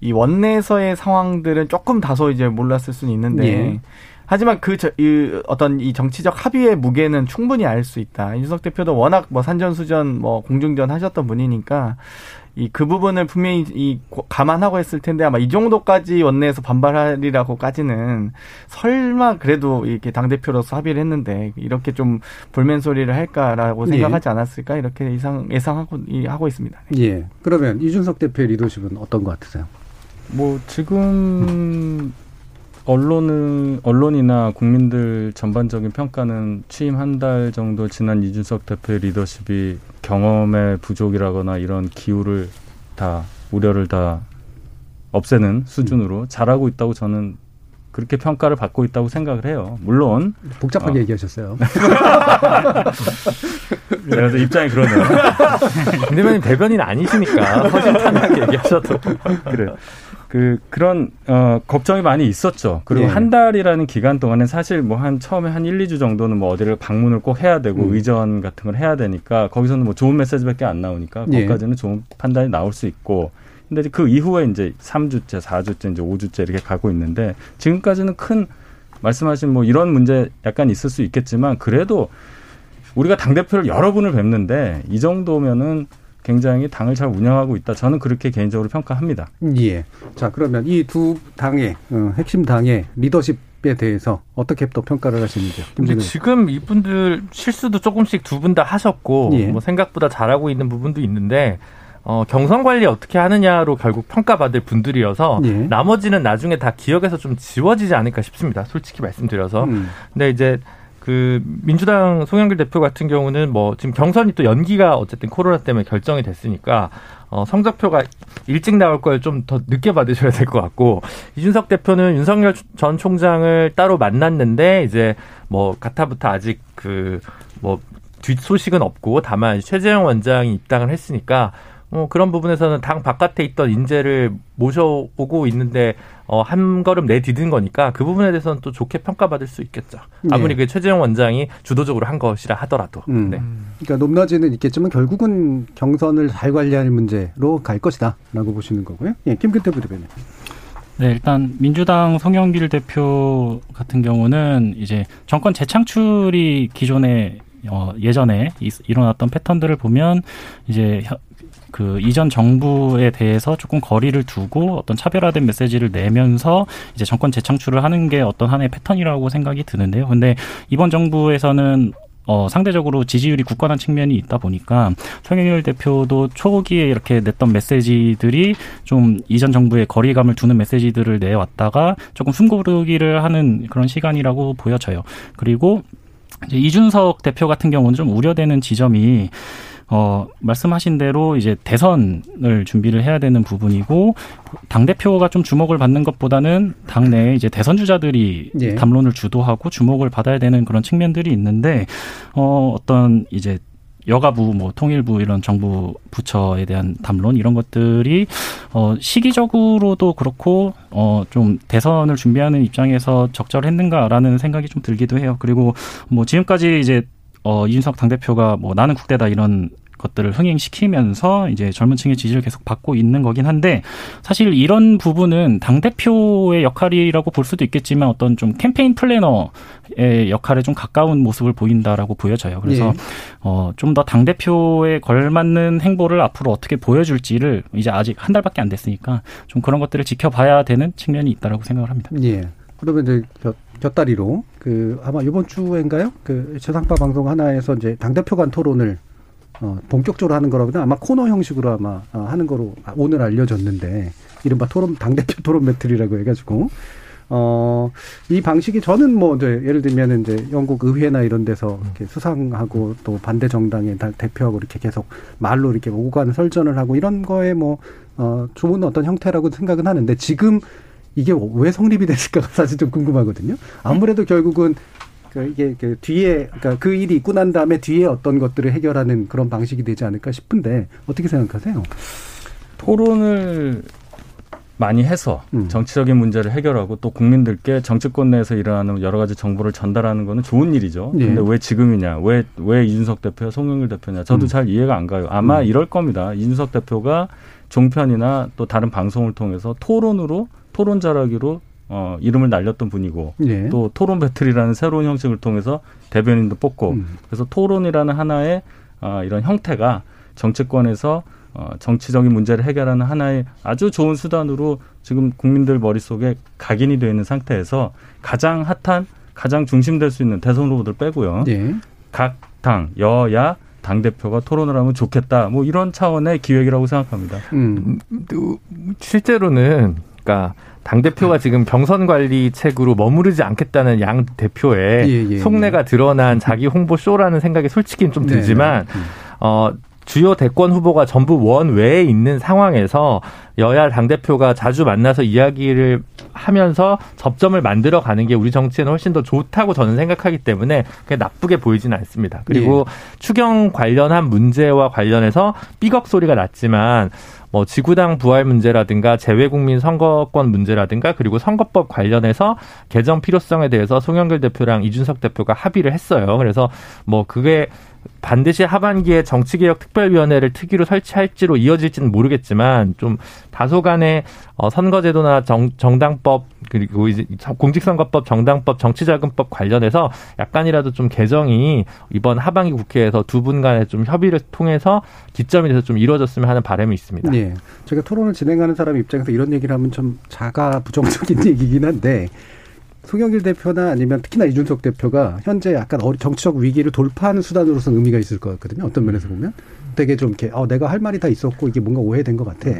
이 원내에서의 상황들은 조금 다소 이제 몰랐을 수는 있는데 예. 하지만 그 저, 이, 어떤 이 정치적 합의의 무게는 충분히 알 수 있다. 이준석 대표도 워낙 뭐 산전수전 뭐 공중전 하셨던 분이니까 이 그 부분을 분명히 이 감안하고 했을 텐데 아마 이 정도까지 원내에서 반발하리라고까지는 설마 그래도 이렇게 당 대표로서 합의를 했는데 이렇게 좀 불면 소리를 할까라고 예. 생각하지 않았을까 이렇게 예상 예상하고 하고 있습니다. 예. 그러면 이준석 대표의 리더십은 어떤 것 같으세요? 뭐 지금 언론은 언론이나 국민들 전반적인 평가는 취임 한 달 정도 지난 이준석 대표의 리더십이 경험의 부족이라거나 이런 기후를 다 우려를 다 없애는 수준으로 잘하고 있다고 저는 그렇게 평가를 받고 있다고 생각을 해요. 물론 복잡하게 어. 얘기하셨어요. <laughs> 그래서 입장이 그러네요. 근데 <laughs> 대변인 아니시니까 허심탄회하게 얘기하셔도 그래요. 그 그런 어 걱정이 많이 있었죠. 그리고 네. 한 달이라는 기간 동안은 사실 뭐 한 처음에 한 1, 2주 정도는 뭐 어디를 방문을 꼭 해야 되고 음. 의전 같은 걸 해야 되니까 거기서는 뭐 좋은 메시지밖에 안 나오니까 네. 거기까지는 좋은 판단이 나올 수 있고 근데 그 이후에 이제 3주째, 4주째, 이제 5주째 이렇게 가고 있는데 지금까지는 큰 말씀하신 뭐 이런 문제 약간 있을 수 있겠지만 그래도 우리가 당 대표를 여러 분을 뵙는데 이 정도면은 굉장히 당을 잘 운영하고 있다. 저는 그렇게 개인적으로 평가합니다. 예. 자, 그러면 이 두 당의 어, 핵심 당의 리더십 에 대해서 어떻게 또 평가를 하시는지요? 근데 지금 이분들 실수도 조금씩 두 분 다 하셨고 예. 뭐 생각보다 잘하고 있는 부분도 있는데 어, 경선 관리 어떻게 하느냐로 결국 평가받을 분들이어서 예. 나머지는 나중에 다 기억에서 좀 지워지지 않을까 싶습니다. 솔직히 말씀드려서. 음. 근데 이제 그 민주당 송영길 대표 같은 경우는 뭐 지금 경선이 또 연기가 어쨌든 코로나 때문에 결정이 됐으니까 어 성적표가 일찍 나올 걸 좀 더 늦게 받으셔야 될 것 같고 이준석 대표는 윤석열 전 총장을 따로 만났는데 이제 뭐 가타부터 아직 그뭐 뒷소식은 없고 다만 최재형 원장이 입당을 했으니까 어, 그런 부분에서는 당 바깥에 있던 인재를 모셔오고 있는데 어, 한 걸음 내디딘 거니까 그 부분에 대해서는 또 좋게 평가받을 수 있겠죠. 아무리 네. 그 최재형 원장이 주도적으로 한 것이라 하더라도. 음. 네. 그러니까 높낮이는 있겠지만 결국은 경선을 잘 관리할 문제로 갈 것이다라고 보시는 거고요. 예, 김근태 부대변인. 네, 일단 민주당 송영길 대표 같은 경우는 이제 정권 재창출이 기존에 어, 예전에 일어났던 패턴들을 보면 이제 그 이전 정부에 대해서 조금 거리를 두고 어떤 차별화된 메시지를 내면서 이제 정권 재창출을 하는 게 어떤 하나의 패턴이라고 생각이 드는데요. 근데 이번 정부에서는 어, 상대적으로 지지율이 굳건한 측면이 있다 보니까 송영일 대표도 초기에 이렇게 냈던 메시지들이 좀 이전 정부의 거리감을 두는 메시지들을 내왔다가 조금 숨고르기를 하는 그런 시간이라고 보여져요. 그리고 이제 이준석 대표 같은 경우는 좀 우려되는 지점이 어, 말씀하신 대로 이제 대선을 준비를 해야 되는 부분이고 당 대표가 좀 주목을 받는 것보다는 당내에 이제 대선 주자들이 예. 담론을 주도하고 주목을 받아야 되는 그런 측면들이 있는데 어, 어떤 이제 여가부, 뭐 통일부 이런 정부 부처에 대한 담론 이런 것들이 어 시기적으로도 그렇고 어좀 대선을 준비하는 입장에서 적절했는가라는 생각이 좀 들기도 해요. 그리고 뭐 지금까지 이제 어, 이준석 당대표가 뭐 나는 국대다 이런 것들을 흥행시키면서 이제 젊은 층의 지지를 계속 받고 있는 거긴 한데 사실 이런 부분은 당대표의 역할이라고 볼 수도 있겠지만 어떤 좀 캠페인 플래너의 역할에 좀 가까운 모습을 보인다라고 보여져요. 그래서 예. 어, 좀 더 당대표에 걸맞는 행보를 앞으로 어떻게 보여줄지를 이제 아직 한 달밖에 안 됐으니까 좀 그런 것들을 지켜봐야 되는 측면이 있다라고 생각을 합니다. 예. 그러면 이제 곁다리로 그 아마 이번 주인가요? 그 최상파 방송 하나에서 이제 당 대표 간 토론을 어, 본격적으로 하는 거라보다 아마 코너 형식으로 아마 어, 하는 거로 오늘 알려졌는데 이른바 토론 당 대표 토론 배틀이라고 해가지고 어, 이 방식이 저는 뭐 이제 예를 들면 이제 영국 의회나 이런 데서 이렇게 수상하고 또 반대 정당의 대표하고 이렇게 계속 말로 이렇게 오간 설전을 하고 이런 거에 뭐, 어, 좋은 어떤 형태라고 생각은 하는데 지금 이게 왜 성립이 됐을까가 사실 좀 궁금하거든요. 아무래도 결국은 그 이게 그 뒤에 그러니까 그 일이 있고 난 다음에 뒤에 어떤 것들을 해결하는 그런 방식이 되지 않을까 싶은데 어떻게 생각하세요? 토론을 많이 해서 음. 정치적인 문제를 해결하고 또 국민들께 정치권 내에서 일어나는 여러 가지 정보를 전달하는 거는 좋은 일이죠. 예. 근데 왜 지금이냐? 왜, 왜 이준석 대표야, 송영길 대표냐? 저도 음. 잘 이해가 안 가요. 아마 음. 이럴 겁니다. 이준석 대표가 종편이나 또 다른 방송을 통해서 토론으로 토론 자라기로 어, 이름을 날렸던 분이고 예. 또 토론 배틀이라는 새로운 형식을 통해서 대변인도 뽑고 음. 그래서 토론이라는 하나의 어, 이런 형태가 정치권에서 어, 정치적인 문제를 해결하는 하나의 아주 좋은 수단으로 지금 국민들 머릿속에 각인이 되어 있는 상태에서 가장 핫한 가장 중심될 수 있는 대선 후보들 빼고요. 예. 각 당, 여야, 당 대표가 토론을 하면 좋겠다. 뭐 이런 차원의 기획이라고 생각합니다. 음, 실제로는 그러니까 당 대표가 지금 경선 관리 책으로 머무르지 않겠다는 양 대표의 예, 예, 속내가 예. 드러난 자기 홍보 쇼라는 생각이 솔직히 좀 네, 들지만 네, 네. 어 주요 대권 후보가 전부 원 외에 있는 상황에서 여야 당대표가 자주 만나서 이야기를 하면서 접점을 만들어 가는 게 우리 정치에는 훨씬 더 좋다고 저는 생각하기 때문에 그게 나쁘게 보이지는 않습니다. 그리고 예. 추경 관련한 문제와 관련해서 삐걱 소리가 났지만 뭐 지구당 부활 문제라든가 재외국민 선거권 문제라든가 그리고 선거법 관련해서 개정 필요성에 대해서 송영길 대표랑 이준석 대표가 합의를 했어요. 그래서 뭐 그게 반드시 하반기에 정치개혁 특별위원회를 특위로 설치할지로 이어질지는 모르겠지만 좀 다소간의 어, 선거제도나 정, 정당법 그리고 이제 공직선거법, 정당법, 정치자금법 관련해서 약간이라도 좀 개정이 이번 하반기 국회에서 두 분 간의 좀 협의를 통해서 기점이 돼서 좀 이루어졌으면 하는 바람이 있습니다. 네. 제가 토론을 진행하는 사람 입장에서 이런 얘기를 하면 좀 자가 부정적인 <laughs> 얘기긴 한데 송영길 대표나 아니면 특히나 이준석 대표가 현재 약간 정치적 위기를 돌파하는 수단으로서 의미가 있을 것 같거든요. 어떤 면에서 보면 되게 좀 이렇게 어 내가 할 말이 다 있었고 이게 뭔가 오해된 것 같아.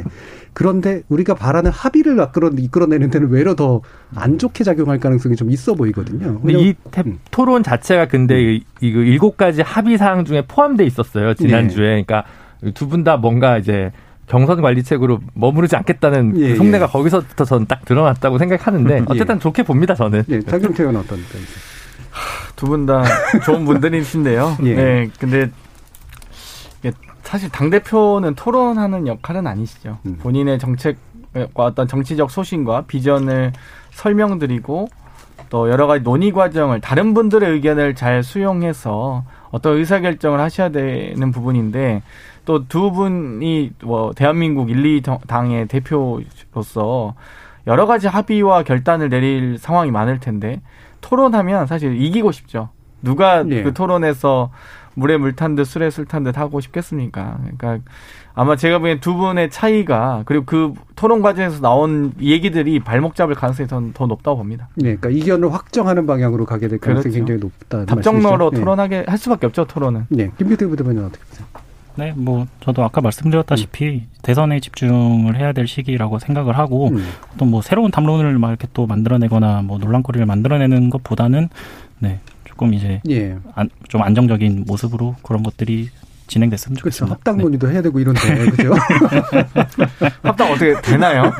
그런데 우리가 바라는 합의를 이끌어내는 데는 외려 더 안 좋게 작용할 가능성이 좀 있어 보이거든요. 근데 이 음. 토론 자체가 근데 음. 이 일곱 가지 합의 사항 중에 포함돼 있었어요 지난주에. 네. 그러니까 두 분 다 뭔가 이제 경선 관리책으로 머무르지 않겠다는 그 예, 그 속내가 예. 거기서부터 저는 딱 드러났다고 생각하는데 예. 어쨌든 예. 좋게 봅니다 저는. 예, 장경태 의원 어떤 두분 다 좋은 분들이신데요. <laughs> 예. 네, 근데 사실 당 대표는 토론하는 역할은 아니시죠. 음. 본인의 정책과 어떤 정치적 소신과 비전을 설명드리고 또 여러 가지 논의 과정을 다른 분들의 의견을 잘 수용해서 어떤 의사결정을 하셔야 되는 부분인데 또 두 분이 뭐 대한민국 1, 2당의 대표로서 여러 가지 합의와 결단을 내릴 상황이 많을 텐데 토론하면 사실 이기고 싶죠. 누가 네. 그 토론에서 물에 물 탄 듯 술에 술 탄 듯 하고 싶겠습니까? 그러니까 아마 제가 보기엔 두 분의 차이가 그리고 그 토론 과정에서 나온 얘기들이 발목 잡을 가능성이 더, 더 높다고 봅니다. 네, 그러니까 이견을 확정하는 방향으로 가게 될 가능성이 그렇죠. 굉장히 높다. 답정너로 네. 토론하게 할 수밖에 없죠, 토론은. 네, 김규태 부대변인 어떻게 보세요? 네, 뭐 저도 아까 말씀드렸다시피 음. 대선에 집중을 해야 될 시기라고 생각을 하고 음. 또뭐 새로운 담론을 막 이렇게 또 만들어내거나 뭐 논란거리를 만들어내는 것보다는 네 조금 이제 예. 안, 좀 안정적인 모습으로 그런 것들이 진행됐으면 그렇죠. 좋겠습니다. 합당 논의도 네. 해야 되고 이런데 그죠? <laughs> 합당 어떻게 되나요?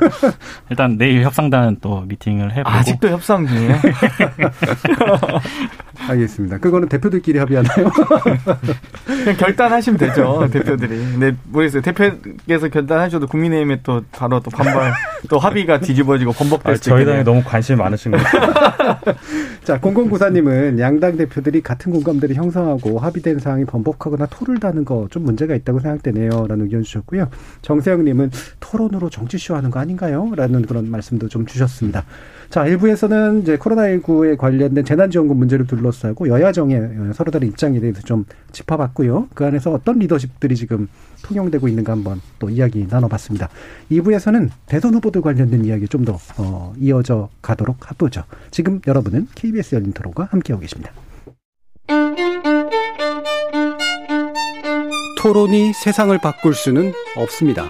일단 내일 협상단 또 미팅을 해보고 아직도 협상 중이에요? <laughs> 알겠습니다. 그거는 대표들끼리 합의하나요? <laughs> 그냥 결단하시면 되죠, 대표들이. 근데 모르겠어요. 대표께서 결단하셔도 국민의힘에 또 바로 또 반발, 또 합의가 뒤집어지고 번복될 아, 수 저희 당에 너무 관심이 많으신 것 같아요. <laughs> 자, 공공구사님은 양당 대표들이 같은 공감대를 형성하고 합의된 사항이 번복하거나 토를 다는 거 좀 문제가 있다고 생각되네요. 라는 의견 주셨고요. 정세영님은 토론으로 정치쇼 하는 거 아닌가요? 라는 그런 말씀도 좀 주셨습니다. 자, 일부에서는 이제 코로나19에 관련된 재난지원금 문제를 둘러싸고 여야정의 서로 다른 입장에 대해서 좀 짚어봤고요. 그 안에서 어떤 리더십들이 지금 통용되고 있는가 한번 또 이야기 나눠봤습니다. 2부에서는 대선 후보들 관련된 이야기 좀더 어, 이어져 가도록 하보죠. 지금 여러분은 KBS 열린 토론과 함께하고 계십니다. 토론이 세상을 바꿀 수는 없습니다.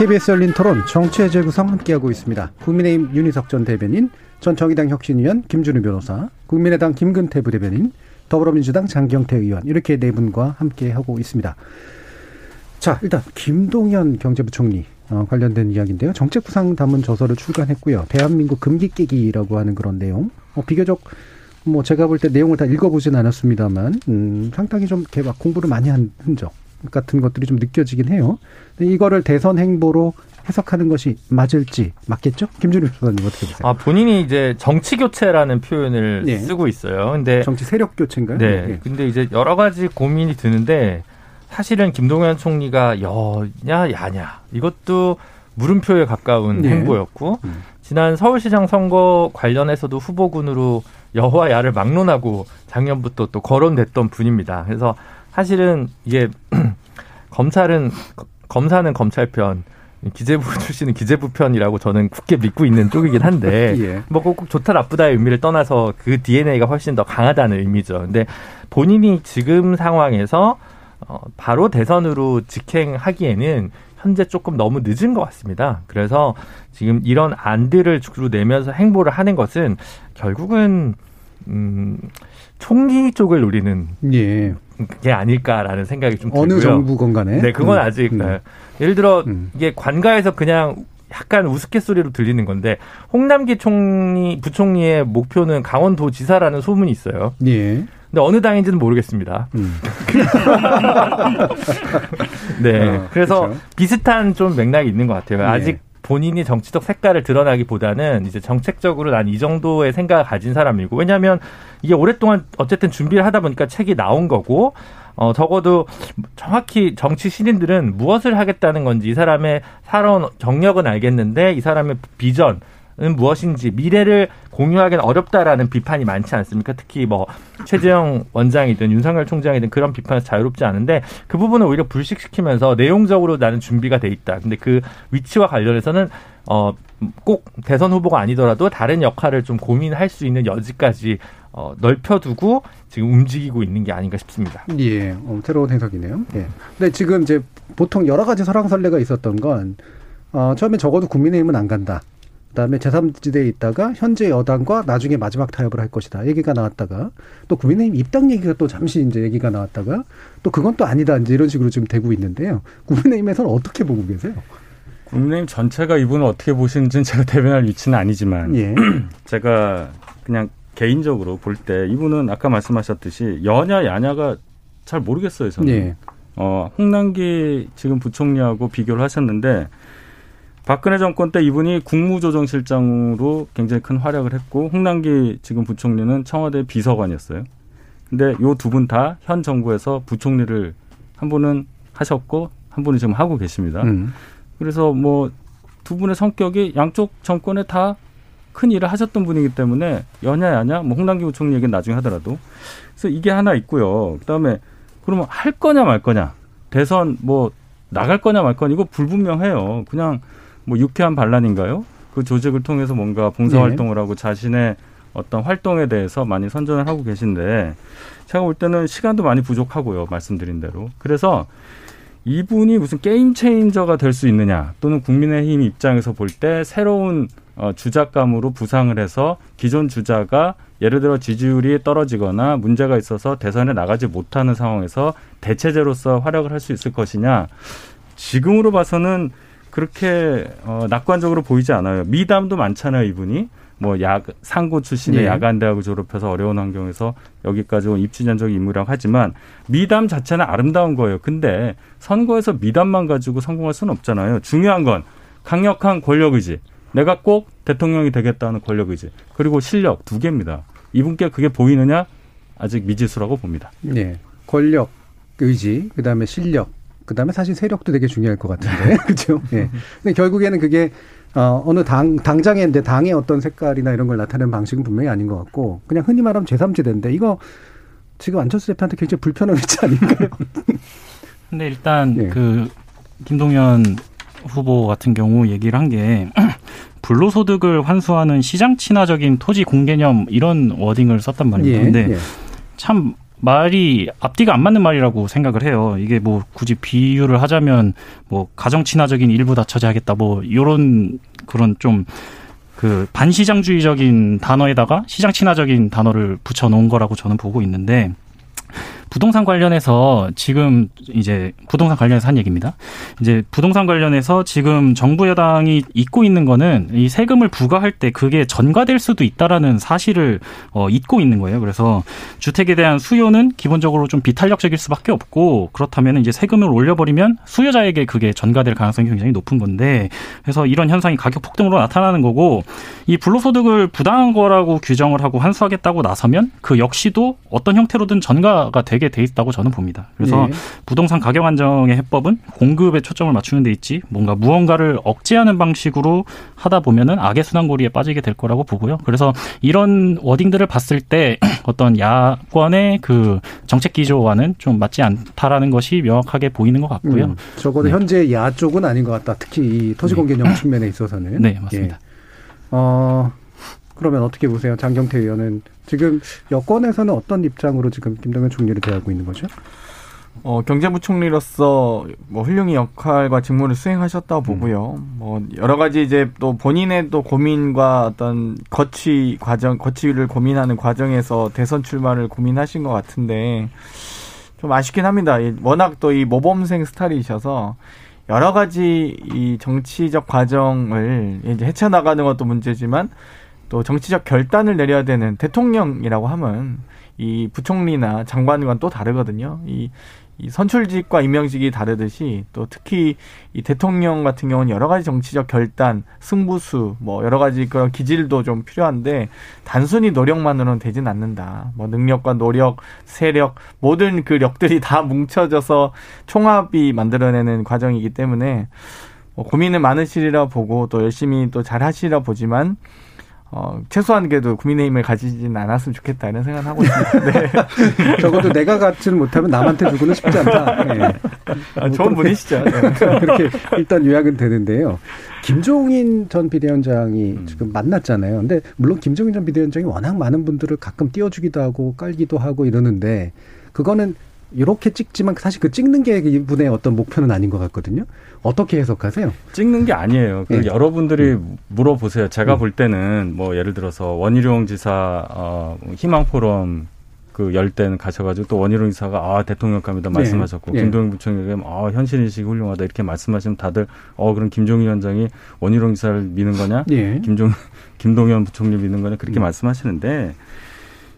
KBS 열린 토론 정치의 재구성 함께하고 있습니다. 국민의힘 윤희석 전 대변인, 전 정의당 혁신위원 김준우 변호사, 국민의당 김근태 부대변인, 더불어민주당 장경태 의원 이렇게 네 분과 함께하고 있습니다. 자, 일단 김동연 경제부총리 어, 관련된 이야기인데요. 정책부상 담은 저서를 출간했고요. 대한민국 금기 깨기라고 하는 그런 내용. 어, 비교적 뭐 제가 볼 때 내용을 다 읽어보진 않았습니다만 음, 상당히 좀 개박 공부를 많이 한 흔적 같은 것들이 좀 느껴지긴 해요. 이거를 대선 행보로 해석하는 것이 맞을지 맞겠죠? 김준일 변호사님 어떻게 보세요? 아 본인이 이제 정치 교체라는 표현을 네. 쓰고 있어요. 근데 정치 세력 교체인가요? 네. 네. 근데 이제 여러 가지 고민이 드는데 사실은 김동연 총리가 여냐 야냐 이것도 물음표에 가까운 네. 행보였고 음. 지난 서울시장 선거 관련해서도 후보군으로 여와 야를 막론하고 작년부터 또 거론됐던 분입니다. 그래서 사실은 이게 <clears throat> 검찰은 검사는 검찰 편 기재부 <laughs> 출신은 기재부 편이라고 저는 굳게 믿고 있는 쪽이긴 한데 <laughs> 예. 뭐꼭 좋다 나쁘다의 의미를 떠나서 그 DNA가 훨씬 더 강하다는 의미죠. 근데 본인이 지금 상황에서 어, 바로 대선으로 직행하기에는 현재 조금 너무 늦은 것 같습니다. 그래서 지금 이런 안들을 주로 내면서 행보를 하는 것은 결국은 음, 총리 쪽을 노리는 예. 게 아닐까라는 생각이 좀 들고요. 어느 정부 건 간에. 네, 그건 음. 아직 음. 예를 들어 음. 이게 관가에서 그냥 약간 우스갯소리로 들리는 건데 홍남기 총리 부총리의 목표는 강원도 지사라는 소문이 있어요. 예. 근데 어느 당인지는 모르겠습니다. 음. <laughs> 네. 어, 그래서 그렇죠. 비슷한 좀 맥락이 있는 것 같아요. 예. 아직 본인이 정치적 색깔을 드러나기보다는 이제 정책적으로 난 이 정도의 생각을 가진 사람이고 왜냐하면 이게 오랫동안 어쨌든 준비를 하다 보니까 책이 나온 거고 어 적어도 정확히 정치 신인들은 무엇을 하겠다는 건지 이 사람의 살아온 경력은 알겠는데 이 사람의 비전 은 무엇인지 미래를 공유하기는 어렵다라는 비판이 많지 않습니까? 특히 뭐 최재형 원장이든 윤석열 총장이든 그런 비판에서 자유롭지 않은데 그 부분을 오히려 불식시키면서 내용적으로 나는 준비가 돼 있다. 근데 그 위치와 관련해서는 어 꼭 대선 후보가 아니더라도 다른 역할을 좀 고민할 수 있는 여지까지 어, 넓혀두고 지금 움직이고 있는 게 아닌가 싶습니다. 예, 어, 새로운 해석이네요. 예. 근데 지금 이제 보통 여러 가지 설왕설래가 있었던 건 어, 처음에 적어도 국민의힘은 안 간다. 그다음에 제3지대에 있다가 현재 여당과 나중에 마지막 타협을 할 것이다 얘기가 나왔다가 또 국민의힘 입당 얘기가 또 잠시 이제 얘기가 나왔다가 또 그건 또 아니다 이제 이런 식으로 지금 되고 있는데요. 국민의힘에서는 어떻게 보고 계세요? 국민의힘 전체가 이분을 어떻게 보시는지는 제가 대변할 위치는 아니지만 예. <clears throat> 제가 그냥 개인적으로 볼 때 이분은 아까 말씀하셨듯이 여냐 야냐가 잘 모르겠어요 저는. 예. 어 홍남기 지금 부총리하고 비교를 하셨는데 박근혜 정권 때 이분이 국무조정실장으로 굉장히 큰 활약을 했고 홍남기 지금 부총리는 청와대 비서관이었어요. 근데 요 두 분 다 현 정부에서 부총리를 한 분은 하셨고 한 분은 지금 하고 계십니다. 음. 그래서 뭐 두 분의 성격이 양쪽 정권에 다 큰 일을 하셨던 분이기 때문에 여냐 야냐 뭐 홍남기 부총리 얘기는 나중에 하더라도 그래서 이게 하나 있고요. 그다음에 그러면 할 거냐 말 거냐 대선 뭐 나갈 거냐 말 거냐 이거 불분명해요. 그냥 뭐 유쾌한 반란인가요? 그 조직을 통해서 뭔가 봉사활동을 네. 하고 자신의 어떤 활동에 대해서 많이 선전을 하고 계신데 제가 볼 때는 시간도 많이 부족하고요. 말씀드린 대로. 그래서 이분이 무슨 게임 체인저가 될 수 있느냐 또는 국민의힘 입장에서 볼 때 새로운 어, 주작감으로 부상을 해서 기존 주자가 예를 들어 지지율이 떨어지거나 문제가 있어서 대선에 나가지 못하는 상황에서 대체제로서 활약을 할 수 있을 것이냐 지금으로 봐서는 그렇게 어, 낙관적으로 보이지 않아요. 미담도 많잖아요, 이분이. 뭐, 야, 상고 출신의 네. 야간대학을 졸업해서 어려운 환경에서 여기까지 온 입지전적 인물이라고 하지만 미담 자체는 아름다운 거예요. 근데 선거에서 미담만 가지고 성공할 수는 없잖아요. 중요한 건 강력한 권력 의지. 내가 꼭 대통령이 되겠다는 권력 의지. 그리고 실력 두 개입니다. 이분께 그게 보이느냐? 아직 미지수라고 봅니다. 네. 권력 의지, 그 다음에 실력, 그다음에 사실 세력도 되게 중요할 것 같은데 <laughs> 그렇죠. 예. 근데 결국에는 그게 어, 어느 당, 당장인데 당의 어떤 색깔이나 이런 걸 나타내는 방식은 분명히 아닌 것 같고, 그냥 흔히 말하면 제3지대인데, 이거 지금 안철수 대표한테 굉장히 불편한 위치 아닌가요? 근데 일단 예. 그, 김동연 후보 같은 경우 얘기를 한 게, <clears throat> 불로소득을 환수하는 시장 친화적인 토지 공개념 이런 워딩을 썼단 말입니다. 예, 근데 예. 참 말이 앞뒤가 안 맞는 말이라고 생각을 해요. 이게 뭐 굳이 비유를 하자면 뭐 가정 친화적인 일부 다 처리하겠다 뭐 요런 그런 좀 그 반시장주의적인 단어에다가 시장 친화적인 단어를 붙여 놓은 거라고 저는 보고 있는데 부동산 관련해서 지금 이제 부동산 관련해서 한 얘기입니다. 이제 부동산 관련해서 지금 정부 여당이 잊고 있는 거는 이 세금을 부과할 때 그게 전가될 수도 있다라는 사실을 어, 잊고 있는 거예요. 그래서 주택에 대한 수요는 기본적으로 좀 비탄력적일 수밖에 없고 그렇다면 이제 세금을 올려버리면 수요자에게 그게 전가될 가능성이 굉장히 높은 건데 그래서 이런 현상이 가격 폭등으로 나타나는 거고 이 불로소득을 부당한 거라고 규정을 하고 환수하겠다고 나서면 그 역시도 어떤 형태로든 전가가 되게 돼 있다고 저는 봅니다. 그래서 네. 부동산 가격 안정의 해법은 공급에 초점을 맞추는 데 있지 뭔가 무언가를 억제하는 방식으로 하다 보면은 악의 순환고리에 빠지게 될 거라고 보고요. 그래서 이런 워딩들을 봤을 때 <clears throat> 어떤 야권의 그 정책 기조와는 좀 맞지 않다라는 것이 명확하게 보이는 것 같고요. 음, 적어도 네. 현재 야 쪽은 아닌 것 같다. 특히 이 토지공개념 네. 측면에 있어서는. 네, 맞습니다. 예. 어, 그러면 어떻게 보세요? 장경태 의원은 지금 여권에서는 어떤 입장으로 지금 김동연 총리를 대하고 있는 거죠? 어, 경제부총리로서 뭐 훌륭히 역할과 직무를 수행하셨다고 보고요. 음. 뭐 여러 가지 이제 또 본인의 또 고민과 어떤 거취 과정, 거취를 고민하는 과정에서 대선 출마를 고민하신 것 같은데 좀 아쉽긴 합니다. 워낙 또 이 모범생 스타일이셔서 여러 가지 이 정치적 과정을 이제 헤쳐나가는 것도 문제지만 또 정치적 결단을 내려야 되는 대통령이라고 하면 이 부총리나 장관과 또 다르거든요. 이, 이 선출직과 임명직이 다르듯이 또 특히 이 대통령 같은 경우는 여러 가지 정치적 결단, 승부수, 뭐 여러 가지 그런 기질도 좀 필요한데 단순히 노력만으로는 되진 않는다. 뭐 능력과 노력, 세력, 모든 그 력들이 다 뭉쳐져서 총합이 만들어내는 과정이기 때문에 뭐 고민은 많으시리라 보고 또 열심히 또 잘 하시리라 보지만 어, 최소한 그래도 국민의힘을 가지진 않았으면 좋겠다 이런 생각을 하고 있습니다. 네. <laughs> 적어도 내가 갖지는 못하면 남한테 주고는 싶지 않다. 네. 아, 좋은 분이시죠. 네. <laughs> 그렇게 일단 요약은 되는데요. 김종인 전 비대위원장이 음. 지금 만났잖아요. 근데 물론 김종인 전 비대위원장이 워낙 많은 분들을 가끔 띄워주기도 하고 깔기도 하고 이러는데 그거는 이렇게 찍지만 사실 그 찍는 게 이분의 어떤 목표는 아닌 것 같거든요. 어떻게 해석하세요? 찍는 게 아니에요. 그 네. 여러분들이 음. 물어보세요. 제가 음. 볼 때는 뭐 예를 들어서 원희룡 지사 어, 희망 포럼 그열 때는 가셔가지고 또 원희룡 지사가 아 대통령감이다 네. 말씀하셨고 네. 김동연 부총리가 아 현실 인식이 훌륭하다 이렇게 말씀하시면 다들 어 그럼 김종인 위원장이 원희룡 지사를 미는 거냐? 네. 김종 <laughs> 김동연 부총리 미는 거냐 그렇게 음. 말씀하시는데.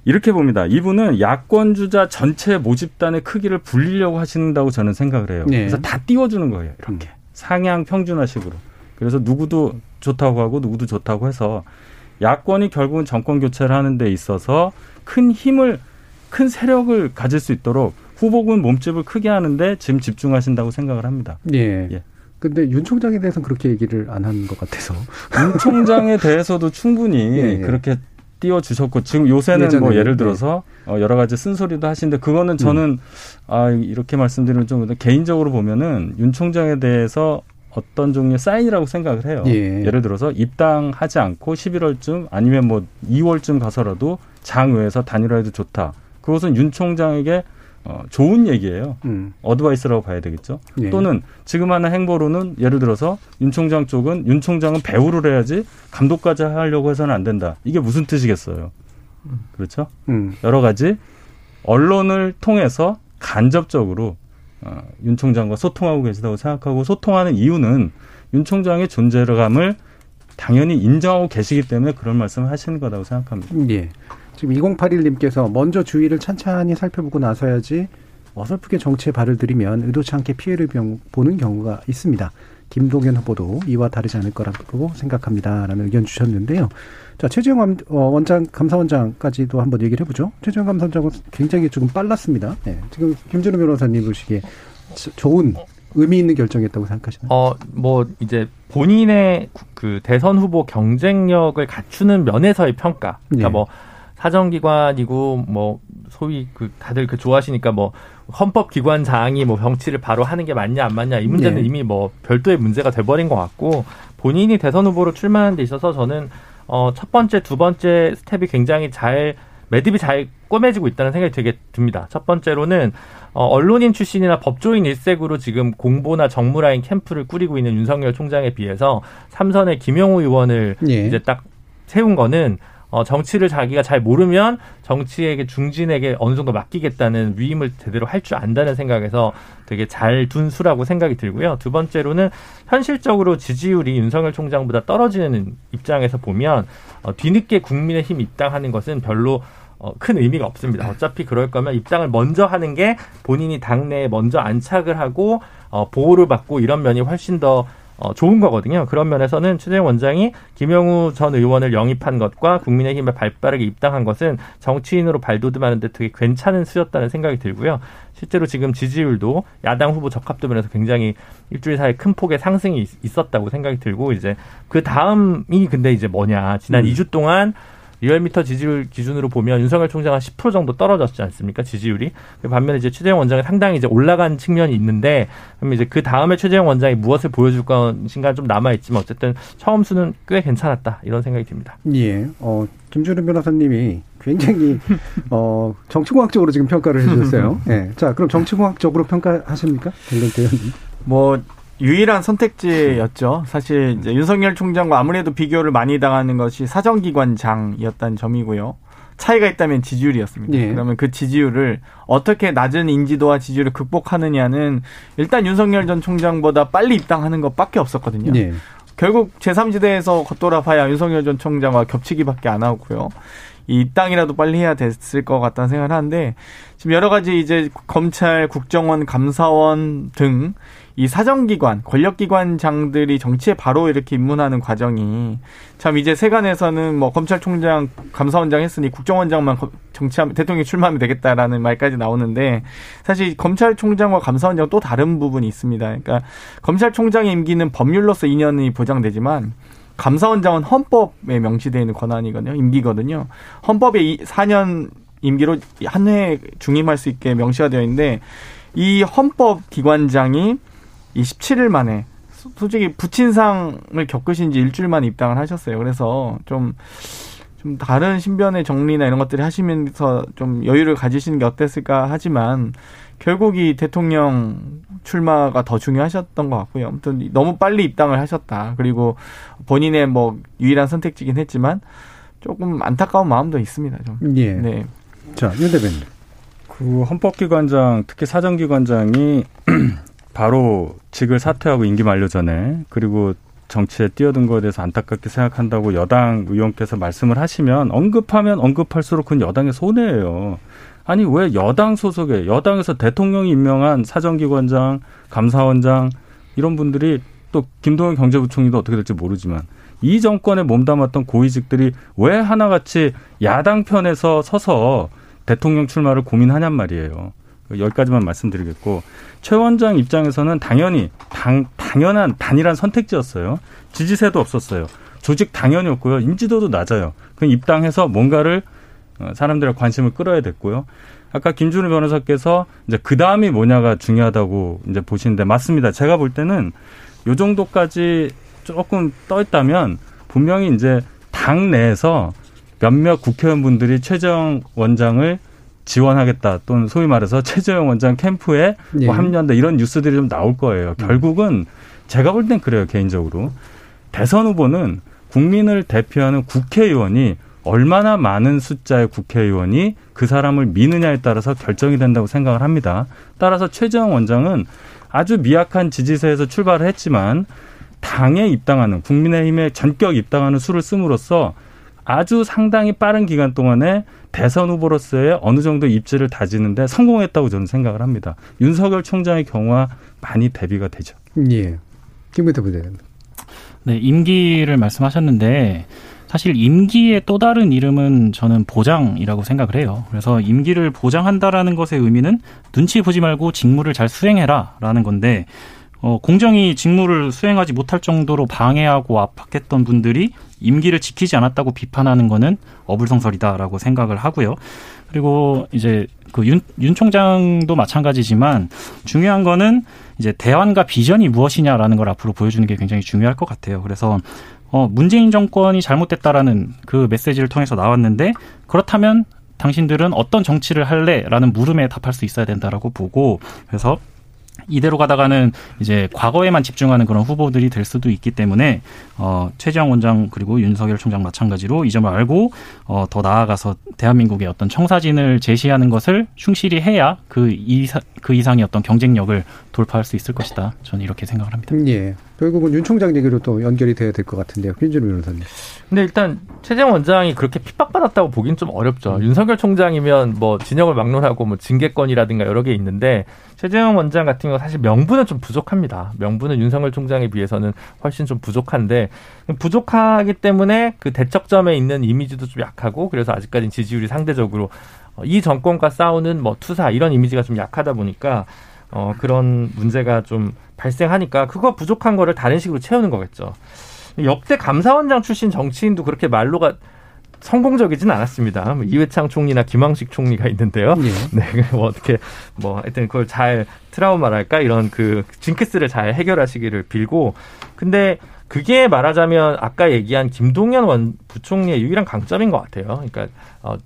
이렇게 봅니다. 이분은 야권 주자 전체 모집단의 크기를 불리려고 하신다고 저는 생각을 해요. 네. 그래서 다 띄워주는 거예요. 이렇게 음. 상향 평준화식으로. 그래서 누구도 좋다고 하고 누구도 좋다고 해서 야권이 결국은 정권 교체를 하는 데 있어서 큰 힘을 큰 세력을 가질 수 있도록 후보군 몸집을 크게 하는데 지금 집중하신다고 생각을 합니다. 예. 예. 근데 윤 총장에 대해서는 그렇게 얘기를 안 한 것 같아서. 윤 총장에 대해서도 충분히 <laughs> 예, 예. 그렇게 띄워주셨고 지금 요새는 뭐 예를 들어서 네. 어, 여러 가지 쓴소리도 하시는데 그거는 저는 음. 아 이렇게 말씀드리면 좀 개인적으로 보면은 윤 총장에 대해서 어떤 종류의 사인이라고 생각을 해요. 예. 를 들어서 입당하지 않고 11월쯤 아니면 뭐 2월쯤 가서라도 장외에서 단일화해도 좋다. 그것은 윤 총장에게 어, 좋은 얘기예요. 음. 어드바이스라고 봐야 되겠죠. 예. 또는 지금 하는 행보로는 예를 들어서 윤 총장 쪽은 윤 총장은 배우를 해야지 감독까지 하려고 해서는 안 된다. 이게 무슨 뜻이겠어요. 음. 그렇죠? 음. 여러 가지 언론을 통해서 간접적으로 어, 윤 총장과 소통하고 계시다고 생각하고 소통하는 이유는 윤 총장의 존재감을 당연히 인정하고 계시기 때문에 그런 말씀을 하시는 거라고 생각합니다. 예. 지금 2081님께서 먼저 주위를 찬찬히 살펴보고 나서야지 어설프게 정치에 발을 들이면 의도치 않게 피해를 보는 경우가 있습니다. 김동연 후보도 이와 다르지 않을 거라고 생각합니다 라는 의견 주셨는데요. 자 최재형 어, 원장 감사원장까지도 한번 얘기를 해보죠. 최재형 감사원장은 굉장히 조금 빨랐습니다. 네, 지금 김준우 변호사님 보시기에 좋은 의미 있는 결정이었다고 생각하시나요? 어, 뭐 이제 본인의 그 대선 후보 경쟁력을 갖추는 면에서의 평가. 그러니까 예. 뭐 사정기관이고 뭐 소위 그 다들 그 좋아하시니까 뭐 헌법기관장이 뭐 정치를 바로 하는 게 맞냐 안 맞냐 이 문제는 예. 이미 뭐 별도의 문제가 돼버린 것 같고 본인이 대선 후보로 출마하는 데 있어서 저는 어 첫 번째 두 번째 스텝이 굉장히 잘 매듭이 잘 꼬매지고 있다는 생각이 되게 듭니다. 첫 번째로는 어, 언론인 출신이나 법조인 일색으로 지금 공보나 정무라인 캠프를 꾸리고 있는 윤석열 총장에 비해서 삼선의 김용우 의원을 예. 이제 딱 세운 거는 어, 정치를 자기가 잘 모르면 정치에게 중진에게 어느 정도 맡기겠다는 위임을 제대로 할 줄 안다는 생각에서 되게 잘 둔 수라고 생각이 들고요. 두 번째로는 현실적으로 지지율이 윤석열 총장보다 떨어지는 입장에서 보면 어, 뒤늦게 국민의힘 입당하는 것은 별로 어, 큰 의미가 없습니다. 어차피 그럴 거면 입당을 먼저 하는 게 본인이 당내에 먼저 안착을 하고 어, 보호를 받고 이런 면이 훨씬 더 어, 좋은 거거든요. 그런 면에서는 최재형 원장이 김영우 전 의원을 영입한 것과 국민의힘에 발빠르게 입당한 것은 정치인으로 발돋움하는데 되게 괜찮은 수였다는 생각이 들고요. 실제로 지금 지지율도 야당 후보 적합도 면에서 굉장히 일주일 사이에 큰 폭의 상승이 있- 있었다고 생각이 들고 이제 그 다음이 근데 이제 뭐냐 지난 음. 2주 동안 리얼미터 지지율 기준으로 보면 윤석열 총장 한 10% 정도 떨어졌지 않습니까? 지지율이. 반면에 이제 최재형 원장이 상당히 이제 올라간 측면이 있는데, 그러면 이제 그 다음에 최재형 원장이 무엇을 보여줄 것인가 좀 남아 있지만 어쨌든 처음 수는 꽤 괜찮았다. 이런 생각이 듭니다. 예. 어, 김준우 변호사님이 굉장히 어, 정치공학적으로 지금 평가를 해주셨어요. <laughs> 예. 자, 그럼 정치공학적으로 평가하십니까? 뭐 유일한 선택지였죠. 사실 이제 윤석열 총장과 아무래도 비교를 많이 당하는 것이 사정기관장이었다는 점이고요. 차이가 있다면 지지율이었습니다. 예. 그러면 그 지지율을 어떻게 낮은 인지도와 지지율을 극복하느냐는 일단 윤석열 전 총장보다 빨리 입당하는 것밖에 없었거든요. 예. 결국 제3지대에서 겉돌아봐야 윤석열 전 총장과 겹치기밖에 안 하고요. 이 입당이라도 빨리 해야 됐을 것 같다는 생각을 하는데 지금 여러 가지 이제 검찰, 국정원, 감사원 등 이 사정기관, 권력기관장들이 정치에 바로 이렇게 입문하는 과정이 참 이제 세간에서는 뭐 검찰총장, 감사원장 했으니 국정원장만 거- 정치하면 대통령이 출마하면 되겠다라는 말까지 나오는데 사실 검찰총장과 감사원장 또 다른 부분이 있습니다. 그러니까 검찰총장의 임기는 법률로서 2년이 보장되지만 감사원장은 헌법에 명시되어 있는 권한이거든요. 임기거든요. 헌법에 이 4년 임기로 한 해 중임할 수 있게 명시가 되어 있는데 이 헌법 기관장이 이 17일 만에 소- 솔직히 부친상을 겪으신 지 일주일 만에 입당을 하셨어요. 그래서 좀, 좀 다른 신변의 정리나 이런 것들을 하시면서 좀 여유를 가지시는 게 어땠을까 하지만 결국 이 대통령 출마가 더 중요하셨던 것 같고요. 아무튼 너무 빨리 입당을 하셨다. 그리고 본인의 뭐 유일한 선택지긴 했지만 조금 안타까운 마음도 있습니다. 좀. 예. 네. 자, 윤 대변인. 그 헌법기관장, 특히 사정기관장이 <clears throat> 바로 직을 사퇴하고 임기 만료 전에 그리고 정치에 뛰어든 거에 대해서 안타깝게 생각한다고 여당 의원께서 말씀을 하시면 언급하면 언급할수록 그건 여당의 손해예요. 아니 왜 여당 소속의 여당에서 대통령이 임명한 사정기관장, 감사원장 이런 분들이 또 김동연 경제부총리도 어떻게 될지 모르지만 이 정권에 몸담았던 고위직들이 왜 하나같이 야당 편에서 서서 대통령 출마를 고민하냔 말이에요. 여기까지만 말씀드리겠고 최 원장 입장에서는 당연히 당, 당연한 단일한 선택지였어요. 지지세도 없었어요. 조직 당연이었고요. 인지도도 낮아요. 그 입당해서 뭔가를 어, 사람들의 관심을 끌어야 됐고요. 아까 김준우 변호사께서 이제 그 다음이 뭐냐가 중요하다고 이제 보시는데 맞습니다. 제가 볼 때는 요 정도까지 조금 떠 있다면 분명히 이제 당 내에서 몇몇 국회의원분들이 최재형 원장을 지원하겠다 또는 소위 말해서 최재형 원장 캠프에 예. 뭐 합류한다 이런 뉴스들이 좀 나올 거예요. 결국은 제가 볼 땐 그래요 개인적으로 대선 후보는 국민을 대표하는 국회의원이 얼마나 많은 숫자의 국회의원이 그 사람을 미느냐에 따라서 결정이 된다고 생각을 합니다. 따라서 최재형 원장은 아주 미약한 지지세에서 출발을 했지만 당에 입당하는 국민의힘에 전격 입당하는 수를 씀으로써 아주 상당히 빠른 기간 동안에 대선 후보로서의 어느 정도 입지를 다지는데 성공했다고 저는 생각을 합니다. 윤석열 총장의 경우와 많이 대비가 되죠. 예. 김근태 부대변인. 네, 임기를 말씀하셨는데 사실 임기의 또 다른 이름은 저는 보장이라고 생각을 해요. 그래서 임기를 보장한다라는 것의 의미는 눈치 보지 말고 직무를 잘 수행해라라는 건데 어, 공정히 직무를 수행하지 못할 정도로 방해하고 압박했던 분들이 임기를 지키지 않았다고 비판하는 거는 어불성설이다라고 생각을 하고요. 그리고 이제 그 윤, 윤 총장도 마찬가지지만 중요한 거는 이제 대안과 비전이 무엇이냐라는 걸 앞으로 보여주는 게 굉장히 중요할 것 같아요. 그래서 어, 문재인 정권이 잘못됐다라는 그 메시지를 통해서 나왔는데 그렇다면 당신들은 어떤 정치를 할래라는 물음에 답할 수 있어야 된다라고 보고 그래서 이대로 가다가는 이제 과거에만 집중하는 그런 후보들이 될 수도 있기 때문에 어 최재형 원장 그리고 윤석열 총장 마찬가지로 이 점을 알고 어 더 나아가서 대한민국의 어떤 청사진을 제시하는 것을 충실히 해야 그 이상 그 이상의 어떤 경쟁력을 돌파할 수 있을 것이다. 저는 이렇게 생각을 합니다. 예. 결국은 윤 총장 얘기로 또 연결이 돼야 될 것 같은데요. 김준우 변호사님. 근데 일단 최재형 원장이 그렇게 핍박받았다고 보긴 좀 어렵죠. 음. 윤석열 총장이면 뭐 진영을 막론하고 뭐 징계권이라든가 여러 개 있는데 최재형 원장 같은 경우 사실 명분은 좀 부족합니다. 명분은 윤석열 총장에 비해서는 훨씬 좀 부족한데 부족하기 때문에 그 대척점에 있는 이미지도 좀 약하고 그래서 아직까지는 지지율이 상대적으로 이 정권과 싸우는 뭐 투사 이런 이미지가 좀 약하다 보니까 어 그런 문제가 좀 발생하니까 그거 부족한 거를 다른 식으로 채우는 거겠죠. 역대 감사원장 출신 정치인도 그렇게 말로가 성공적이진 않았습니다. 뭐 이회창 총리나 김황식 총리가 있는데요. 예. <laughs> 네, 뭐 어떻게 뭐 하여튼 그걸 잘 트라우마랄까 이런 그 징크스를 잘 해결하시기를 빌고 근데 그게 말하자면 아까 얘기한 김동연 원 부총리의 유일한 강점인 것 같아요. 그러니까 어,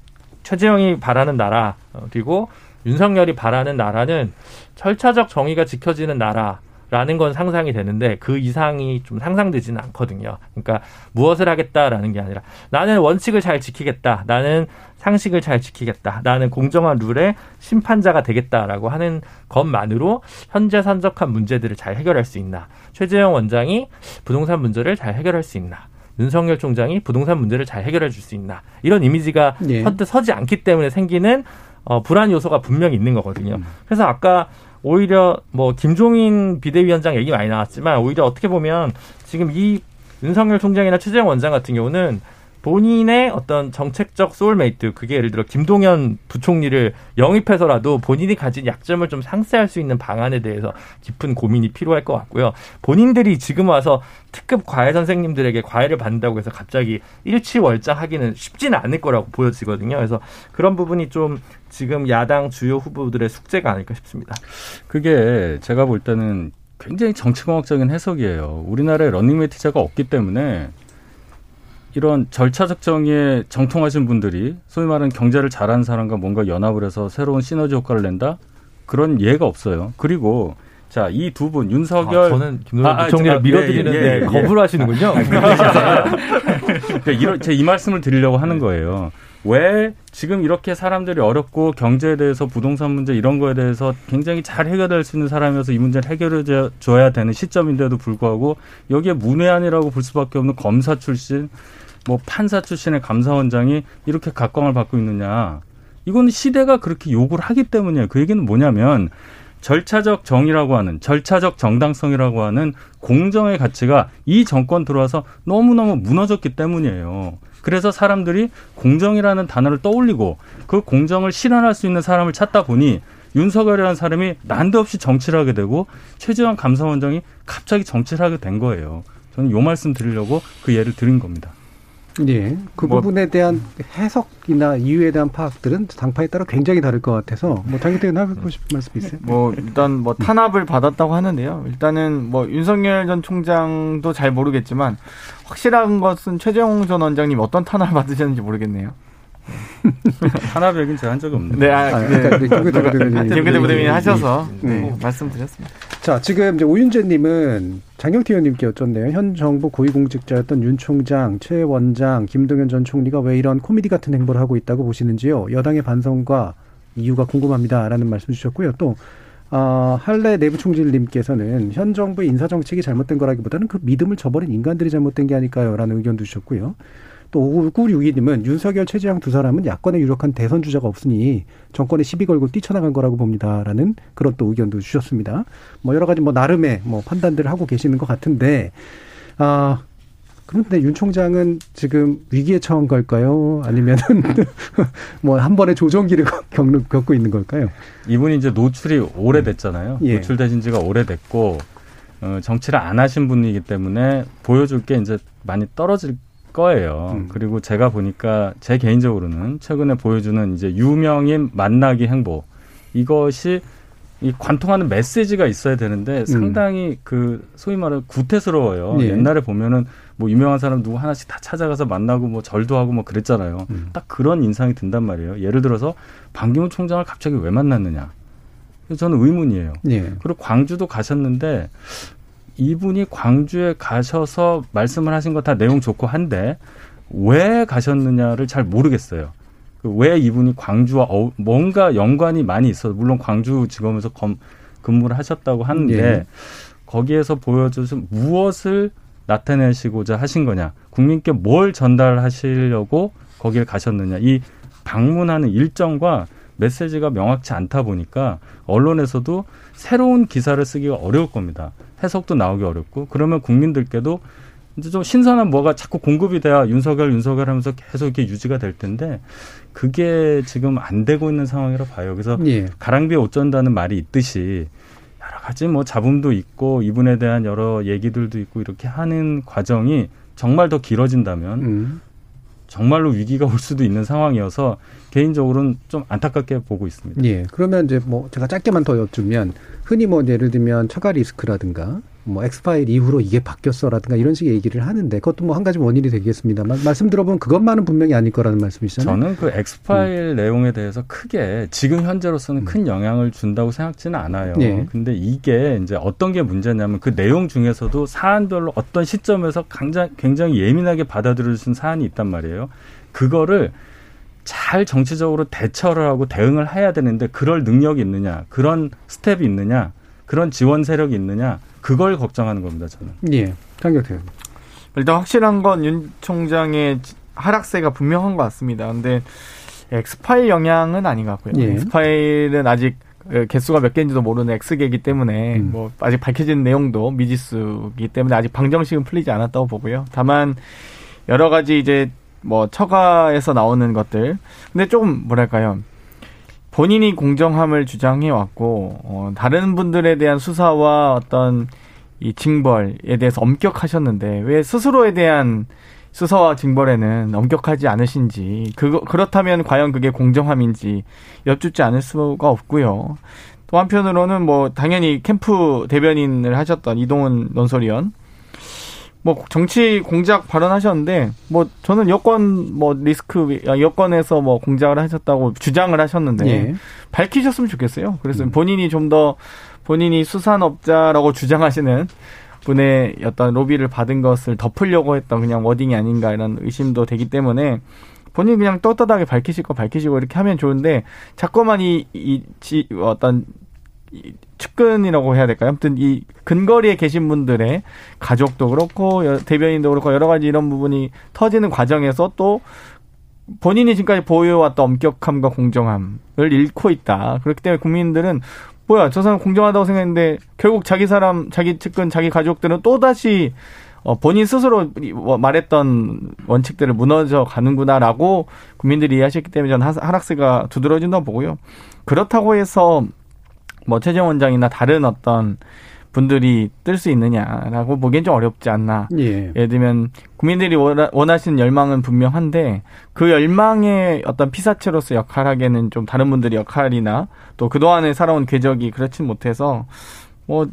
최재형이 바라는 나라 어, 그리고 윤석열이 바라는 나라는 절차적 정의가 지켜지는 나라. 라는 건 상상이 되는데 그 이상이 좀 상상되지는 않거든요. 그러니까 무엇을 하겠다라는 게 아니라 나는 원칙을 잘 지키겠다. 나는 상식을 잘 지키겠다. 나는 공정한 룰의 심판자가 되겠다라고 하는 것만으로 현재 산적한 문제들을 잘 해결할 수 있나. 최재형 원장이 부동산 문제를 잘 해결할 수 있나. 윤석열 총장이 부동산 문제를 잘 해결해 줄 수 있나. 이런 이미지가 예. 선뜻 서지 않기 때문에 생기는 어, 불안 요소가 분명히 있는 거거든요. 음. 그래서 아까 오히려 뭐 김종인 비대위원장 얘기 많이 나왔지만 오히려 어떻게 보면 지금 이 윤석열 총장이나 최재형 원장 같은 경우는 본인의 어떤 정책적 소울메이트 그게 예를 들어 김동연 부총리를 영입해서라도 본인이 가진 약점을 좀 상쇄할 수 있는 방안에 대해서 깊은 고민이 필요할 것 같고요. 본인들이 지금 와서 특급 과외 선생님들에게 과외를 받는다고 해서 갑자기 일취월장하기는 쉽지는 않을 거라고 보여지거든요. 그래서 그런 부분이 좀 지금 야당 주요 후보들의 숙제가 아닐까 싶습니다. 그게 제가 볼 때는 굉장히 정치공학적인 해석이에요. 우리나라에 런닝메이트제가 없기 때문에 이런 절차적 정의에 정통하신 분들이 소위 말하는 경제를 잘하는 사람과 뭔가 연합을 해서 새로운 시너지 효과를 낸다? 그런 예가 없어요. 그리고 자, 이 두 분, 윤석열. 아, 저는 김노래 부총리를 아, 밀어드리는데 예, 예, 예. 거부를 하시는군요. 그러니까 이런, 제이 말씀을 드리려고 하는 거예요. 왜 지금 이렇게 사람들이 어렵고 경제에 대해서 부동산 문제 이런 거에 대해서 굉장히 잘 해결될 수 있는 사람이어서 이 문제를 해결해 줘야 되는 시점인데도 불구하고 여기에 문외한이라고 볼 수밖에 없는 검사 출신 뭐 판사 출신의 감사원장이 이렇게 각광을 받고 있느냐. 이거는 시대가 그렇게 요구를 하기 때문이에요. 그 얘기는 뭐냐면 절차적 정의라고 하는 절차적 정당성이라고 하는 공정의 가치가 이 정권 들어와서 너무너무 무너졌기 때문이에요. 그래서 사람들이 공정이라는 단어를 떠올리고 그 공정을 실현할 수 있는 사람을 찾다 보니 윤석열이라는 사람이 난데없이 정치를 하게 되고 최재형 감사원장이 갑자기 정치를 하게 된 거예요. 저는 요 말씀 드리려고 그 예를 드린 겁니다. 예. 그 뭐, 부분에 대한 해석이나 이유에 대한 파악들은 당파에 따라 굉장히 다를 것 같아서 뭐 장기태는 하고 싶은 말씀 있어요? 뭐 일단 뭐 탄압을 받았다고 하는데요. 일단은 뭐 윤석열 전 총장도 잘 모르겠지만 확실한 것은 최재형 전 원장님 어떤 탄압을 받으셨는지 모르겠네요. <laughs> 탄압 얘기는 제가 한 적이 없는데. 네, 아, 네. 김근태 부대변인 하셔서 네, 네, 말씀드렸습니다. 자, 지금 이제 오윤재님은 장경태 의원님께 여쭙네요. 현 정부 고위공직자였던 윤 총장, 최 원장, 김동연 전 총리가 왜 이런 코미디 같은 행보를 하고 있다고 보시는지요? 여당의 반성과 이유가 궁금합니다라는 말씀 주셨고요. 또 어, 할래 내부 총질님께서는 현 정부의 인사 정책이 잘못된 거라기보다는 그 믿음을 저버린 인간들이 잘못된 게 아닐까요 라는 의견도 주셨고요. 또 5962님은 윤석열, 최재형 두 사람은 야권에 유력한 대선 주자가 없으니 정권에 시비 걸고 뛰쳐나간 거라고 봅니다라는 그런 또 의견도 주셨습니다. 뭐 여러 가지 뭐 나름의 뭐 판단들을 하고 계시는 것 같은데 아 그런데 윤 총장은 지금 위기에 처한 걸까요? 아니면은 <laughs> 뭐 한 번의 조정기를 겪는, 겪고 있는 걸까요? 이분이 이제 노출이 오래됐잖아요. 예. 노출되신 지가 오래됐고 어, 정치를 안 하신 분이기 때문에 보여줄 게 이제 많이 떨어질 거예요. 음. 그리고 제가 보니까 제 개인적으로는 최근에 보여주는 이제 유명인 만나기 행보 이것이 이 관통하는 메시지가 있어야 되는데 음. 상당히 음. 그 소위 말해 구태스러워요. 예. 옛날에 보면은 뭐 유명한 사람 누구 하나씩 다 찾아가서 만나고 뭐 절도 하고 뭐 그랬잖아요. 음. 딱 그런 인상이 든단 말이에요. 예를 들어서 반기문 총장을 갑자기 왜 만났느냐. 저는 의문이에요. 예. 그리고 광주도 가셨는데 이분이 광주에 가셔서 말씀을 하신 거 다 내용 좋고 한데 왜 가셨느냐를 잘 모르겠어요. 그왜 이분이 광주와 어, 뭔가 연관이 많이 있어. 물론 광주지검에서 검, 근무를 하셨다고 하는데 예. 거기에서 보여줘서 무엇을 나타내시고자 하신 거냐, 국민께 뭘 전달하시려고 거기를 가셨느냐, 이 방문하는 일정과 메시지가 명확치 않다 보니까 언론에서도 새로운 기사를 쓰기가 어려울 겁니다. 해석도 나오기 어렵고 그러면 국민들께도 이제 좀 신선한 뭐가 자꾸 공급이 돼야 윤석열 윤석열 하면서 계속 이렇게 유지가 될 텐데 그게 지금 안 되고 있는 상황이라 봐요. 그래서 예. 가랑비에 옷 전다는 말이 있듯이 여러 가지 뭐 잡음도 있고 이분에 대한 여러 얘기들도 있고 이렇게 하는 과정이 정말 더 길어진다면 음. 정말로 위기가 올 수도 있는 상황이어서 개인적으로는 좀 안타깝게 보고 있습니다. 예. 그러면 이제 뭐 제가 짧게만 더 여쭈면 흔히 뭐 예를 들면 처가 리스크라든가 뭐 엑스파일 이후로 이게 바뀌었어라든가 이런 식의 얘기를 하는데 그것도 뭐 한 가지 원인이 되겠습니다만 말씀 들어보면 그것만은 분명히 아닐 거라는 말씀이시잖아요. 저는 그 엑스파일 음. 내용에 대해서 크게 지금 현재로서는 음. 큰 영향을 준다고 생각지는 않아요. 네. 근데 이게 이제 어떤 게 문제냐면 그 내용 중에서도 사안별로 어떤 시점에서 굉장히, 예민하게 받아들여진 사안이 있단 말이에요. 그거를 잘 정치적으로 대처를 하고 대응을 해야 되는데 그럴 능력이 있느냐, 그런 스텝이 있느냐, 그런 지원 세력이 있느냐, 그걸 걱정하는 겁니다, 저는. 예. 강격태 일단 확실한 건 윤 총장의 하락세가 분명한 것 같습니다. 근데 엑스파일 영향은 아닌 것 같고요. 예. 엑스파일은 아직 그 개수가 몇 개인지도 모르는 X개이기 때문에 음. 뭐 아직 밝혀진 내용도 미지수이기 때문에 아직 방정식은 풀리지 않았다고 보고요. 다만 여러 가지 이제 뭐 처가에서 나오는 것들 근데 조금 뭐랄까요 본인이 공정함을 주장해 왔고 어, 다른 분들에 대한 수사와 어떤 이 징벌에 대해서 엄격하셨는데 왜 스스로에 대한 수사와 징벌에는 엄격하지 않으신지 그거 그렇다면 과연 그게 공정함인지 여쭙지 않을 수가 없고요. 또 한편으로는 뭐 당연히 캠프 대변인을 하셨던 이동훈 논설위원 뭐 정치 공작 발언하셨는데 뭐 저는 여권 뭐 리스크 아, 여권에서 뭐 공작을 하셨다고 주장을 하셨는데 예. 밝히셨으면 좋겠어요. 그래서 음. 본인이 좀 더 본인이 수산업자라고 주장하시는 분의 어떤 로비를 받은 것을 덮으려고 했던 그냥 워딩이 아닌가 이런 의심도 되기 때문에 본인이 그냥 떳떳하게 밝히실 거 밝히시고 이렇게 하면 좋은데 자꾸만 이, 이, 지, 어떤 측근이라고 해야 될까요? 아무튼 이 근거리에 계신 분들의 가족도 그렇고 대변인도 그렇고 여러 가지 이런 부분이 터지는 과정에서 또 본인이 지금까지 보여왔던 엄격함과 공정함을 잃고 있다. 그렇기 때문에 국민들은 뭐야 저 사람 공정하다고 생각했는데 결국 자기 사람, 자기 측근, 자기 가족들은 또 다시 어, 본인 스스로 말했던 원칙들을 무너져 가는구나라고 국민들이 이해하셨기 때문에 저는 하락세가 두드러진다고 보고요. 그렇다고 해서 뭐 최재형 원장이나 다른 어떤 분들이 뜰 수 있느냐라고 보기엔 좀 어렵지 않나. 예. 예를 들면 국민들이 원하시는 열망은 분명한데 그 열망의 어떤 피사체로서 역할하기에는 좀 다른 분들의 역할이나 또 그동안에 살아온 궤적이 그렇진 못해서 뭐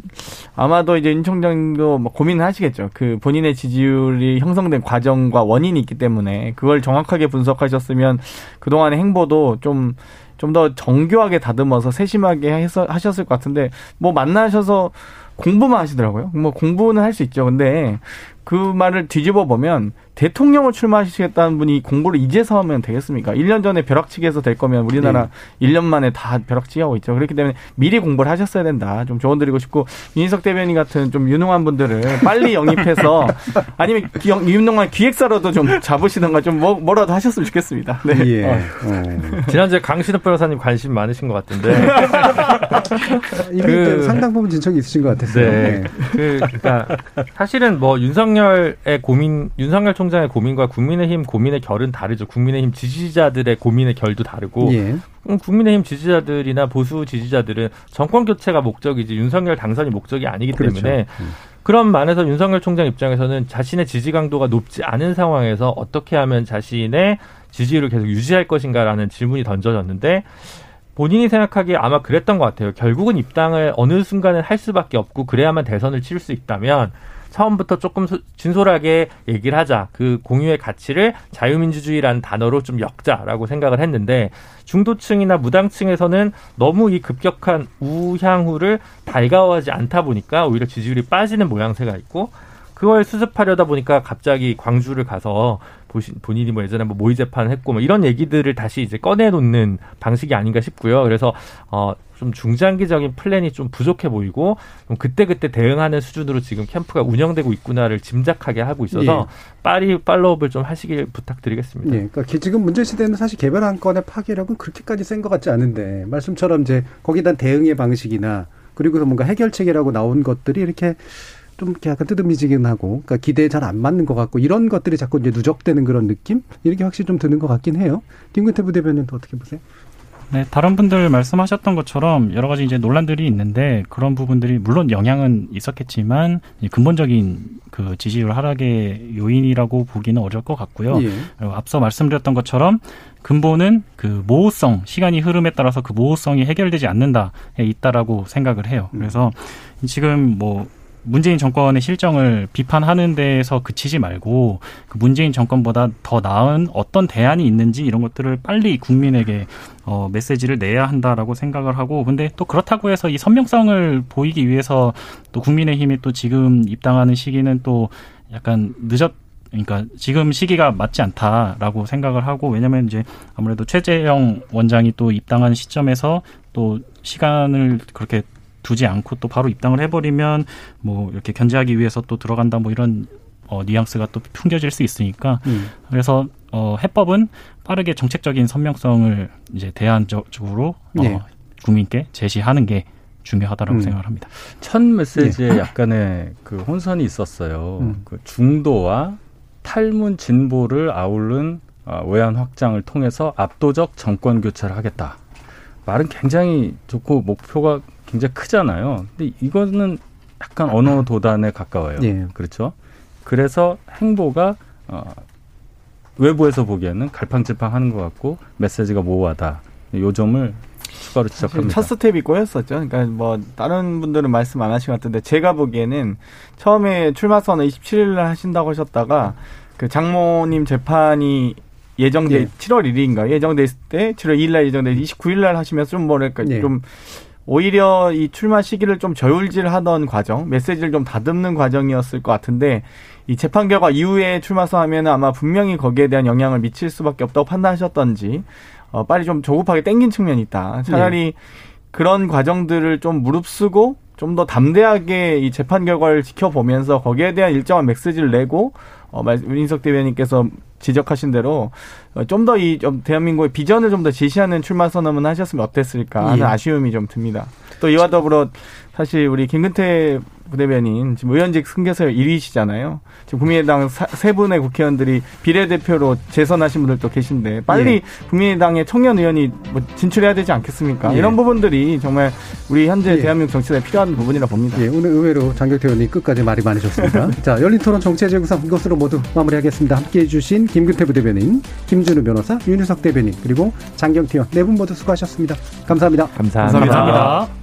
아마도 이제 윤 총장도 뭐 고민을 하시겠죠. 그 본인의 지지율이 형성된 과정과 원인이 있기 때문에 그걸 정확하게 분석하셨으면 그동안의 행보도 좀 좀 더 정교하게 다듬어서 세심하게 해서 하셨을 것 같은데 뭐 만나셔서 공부만 하시더라고요. 뭐 공부는 할 수 있죠. 근데 그 말을 뒤집어 보면 대통령을 출마하시겠다는 분이 공부를 이제서 하면 되겠습니까? 1년 전에 벼락치기해서 될 거면 우리나라 네. 1년 만에 다 벼락치기 하고 있죠. 그렇기 때문에 미리 공부를 하셨어야 된다. 좀 조언 드리고 싶고 윤석 대변인 같은 좀 유능한 분들을 빨리 영입해서 <laughs> 아니면 유능한 기획사로도 좀 잡으시던가 좀 뭐, 뭐라도 하셨으면 좋겠습니다. 네. 예. 어. 어. 지난주에 강신업 변호사님 관심 많으신 것 같은데 <laughs> 그 상당 부분 진척이 있으신 것 같았어요. 네. 네. 그, 그러니까 사실은 뭐 윤석 열의 고민 윤석열 총장의 고민과 국민의힘 고민의 결은 다르죠. 국민의힘 지지자들의 고민의 결도 다르고 예. 그럼 국민의힘 지지자들이나 보수 지지자들은 정권 교체가 목적이지 윤석열 당선이 목적이 아니기 때문에 그렇죠. 음. 그런 만에서 윤석열 총장 입장에서는 자신의 지지 강도가 높지 않은 상황에서 어떻게 하면 자신의 지지율을 계속 유지할 것인가라는 질문이 던져졌는데 본인이 생각하기에 아마 그랬던 것 같아요. 결국은 입당을 어느 순간에 할 수밖에 없고 그래야만 대선을 치를 수 있다면 처음부터 조금 진솔하게 얘기를 하자. 그 공유의 가치를 자유민주주의라는 단어로 좀 엮자라고 생각을 했는데 중도층이나 무당층에서는 너무 이 급격한 우향후를 달가워하지 않다 보니까 오히려 지지율이 빠지는 모양새가 있고 그걸 수습하려다 보니까 갑자기 광주를 가서 본인이 뭐 예전에 뭐 모의 재판을 했고 뭐 이런 얘기들을 다시 이제 꺼내놓는 방식이 아닌가 싶고요. 그래서 어. 좀 중장기적인 플랜이 좀 부족해 보이고 좀 그때그때 대응하는 수준으로 지금 캠프가 운영되고 있구나를 짐작하게 하고 있어서 예. 빨리 팔로업을 좀 하시길 부탁드리겠습니다. 예. 그러니까 지금 문제 시대는 사실 개별 안건의 파괴력은 그렇게까지 센 것 같지 않은데 말씀처럼 이제 거기에 대한 대응의 방식이나 그리고서 뭔가 해결책이라고 나온 것들이 이렇게 좀 이렇게 약간 뜨듬미지근하고 그러니까 기대에 잘 안 맞는 것 같고 이런 것들이 자꾸 이제 누적되는 그런 느낌 이렇게 확실히 좀 드는 것 같긴 해요. 김근태 부대변인 어떻게 보세요? 네, 다른 분들 말씀하셨던 것처럼 여러 가지 이제 논란들이 있는데 그런 부분들이 물론 영향은 있었겠지만 근본적인 그 지지율 하락의 요인이라고 보기는 어려울 것 같고요. 예. 앞서 말씀드렸던 것처럼 근본은 그 모호성, 시간이 흐름에 따라서 그 모호성이 해결되지 않는다에 있다라고 생각을 해요. 음. 그래서 지금 뭐 문재인 정권의 실정을 비판하는 데에서 그치지 말고 그 문재인 정권보다 더 나은 어떤 대안이 있는지 이런 것들을 빨리 국민에게 어, 메시지를 내야 한다라고 생각을 하고 근데 또 그렇다고 해서 이 선명성을 보이기 위해서 또 국민의힘이 또 지금 입당하는 시기는 또 약간 늦었 그러니까 지금 시기가 맞지 않다라고 생각을 하고 왜냐하면 이제 아무래도 최재형 원장이 또 입당한 시점에서 또 시간을 그렇게 두지 않고 또 바로 입당을 해버리면 뭐 이렇게 견제하기 위해서 또 들어간다 뭐 이런 어, 뉘앙스가 또 풍겨질 수 있으니까 음. 그래서 어, 해법은 빠르게 정책적인 선명성을 이제 대안적으로 어, 네. 국민께 제시하는 게 중요하다라고 음. 생각을 합니다. 첫 메시지에 네. 약간의 그 혼선이 있었어요. 음. 그 중도와 탈문 진보를 아우른 어, 외환 확장을 통해서 압도적 정권 교체를 하겠다. 말은 굉장히 좋고 목표가 굉장히 크잖아요. 근데 이거는 약간 언어 도단에 가까워요. 예. 그렇죠? 그래서 행보가 어, 외부에서 보기에는 갈팡질팡 하는 것 같고 메시지가 모호하다. 요 점을 추가로 지적합니다. 첫 스텝이 꼬였었죠. 그러니까 뭐 다른 분들은 말씀 안 하신 것 같은데 제가 보기에는 처음에 출마 선언 27일 날 하신다고 하셨다가 그 장모님 재판이 예정돼 예. 7월 1일인가 예정돼 있을 때 7월 2일 날 예정돼 29일 날 하시면서 좀 뭐랄까 예. 좀 오히려 이 출마 시기를 좀 저울질하던 과정, 메시지를 좀 다듬는 과정이었을 것 같은데 이 재판 결과 이후에 출마선하면 아마 분명히 거기에 대한 영향을 미칠 수밖에 없다고 판단하셨던지 어, 빨리 좀 조급하게 땡긴 측면이 있다. 차라리 네. 그런 과정들을 좀 무릅쓰고 좀 더 담대하게 이 재판 결과를 지켜보면서 거기에 대한 일정한 메시지를 내고 어, 민석 대변인께서 지적하신 대로 어, 좀더이좀 대한민국의 비전을 좀 더 제시하는 출마 선언을 하셨으면 어땠을까 하는 예. 아쉬움이 좀 듭니다. 또 이와 더불어 사실 우리 김근태 부대변인 지금 의원직 승계서 1위시잖아요. 지금 국민의당 세 분의 국회의원들이 비례대표로 재선하신 분들도 계신데 빨리 예. 국민의당의 청년 의원이 뭐 진출해야 되지 않겠습니까? 예. 이런 부분들이 정말 우리 현재 예. 대한민국 정치에 필요한 부분이라 봅니다. 예, 오늘 의외로 장경태 의원님 끝까지 말이 많으셨습니다. <laughs> 자, 열린 토론 정치의 재구성 이것으로 모두 마무리하겠습니다. 함께해 주신 김근태 부대변인, 김준우 변호사, 윤유석 대변인, 그리고 장경태 의원 네 분 모두 수고하셨습니다 감사합니다. 감사합니다. 감사합니다.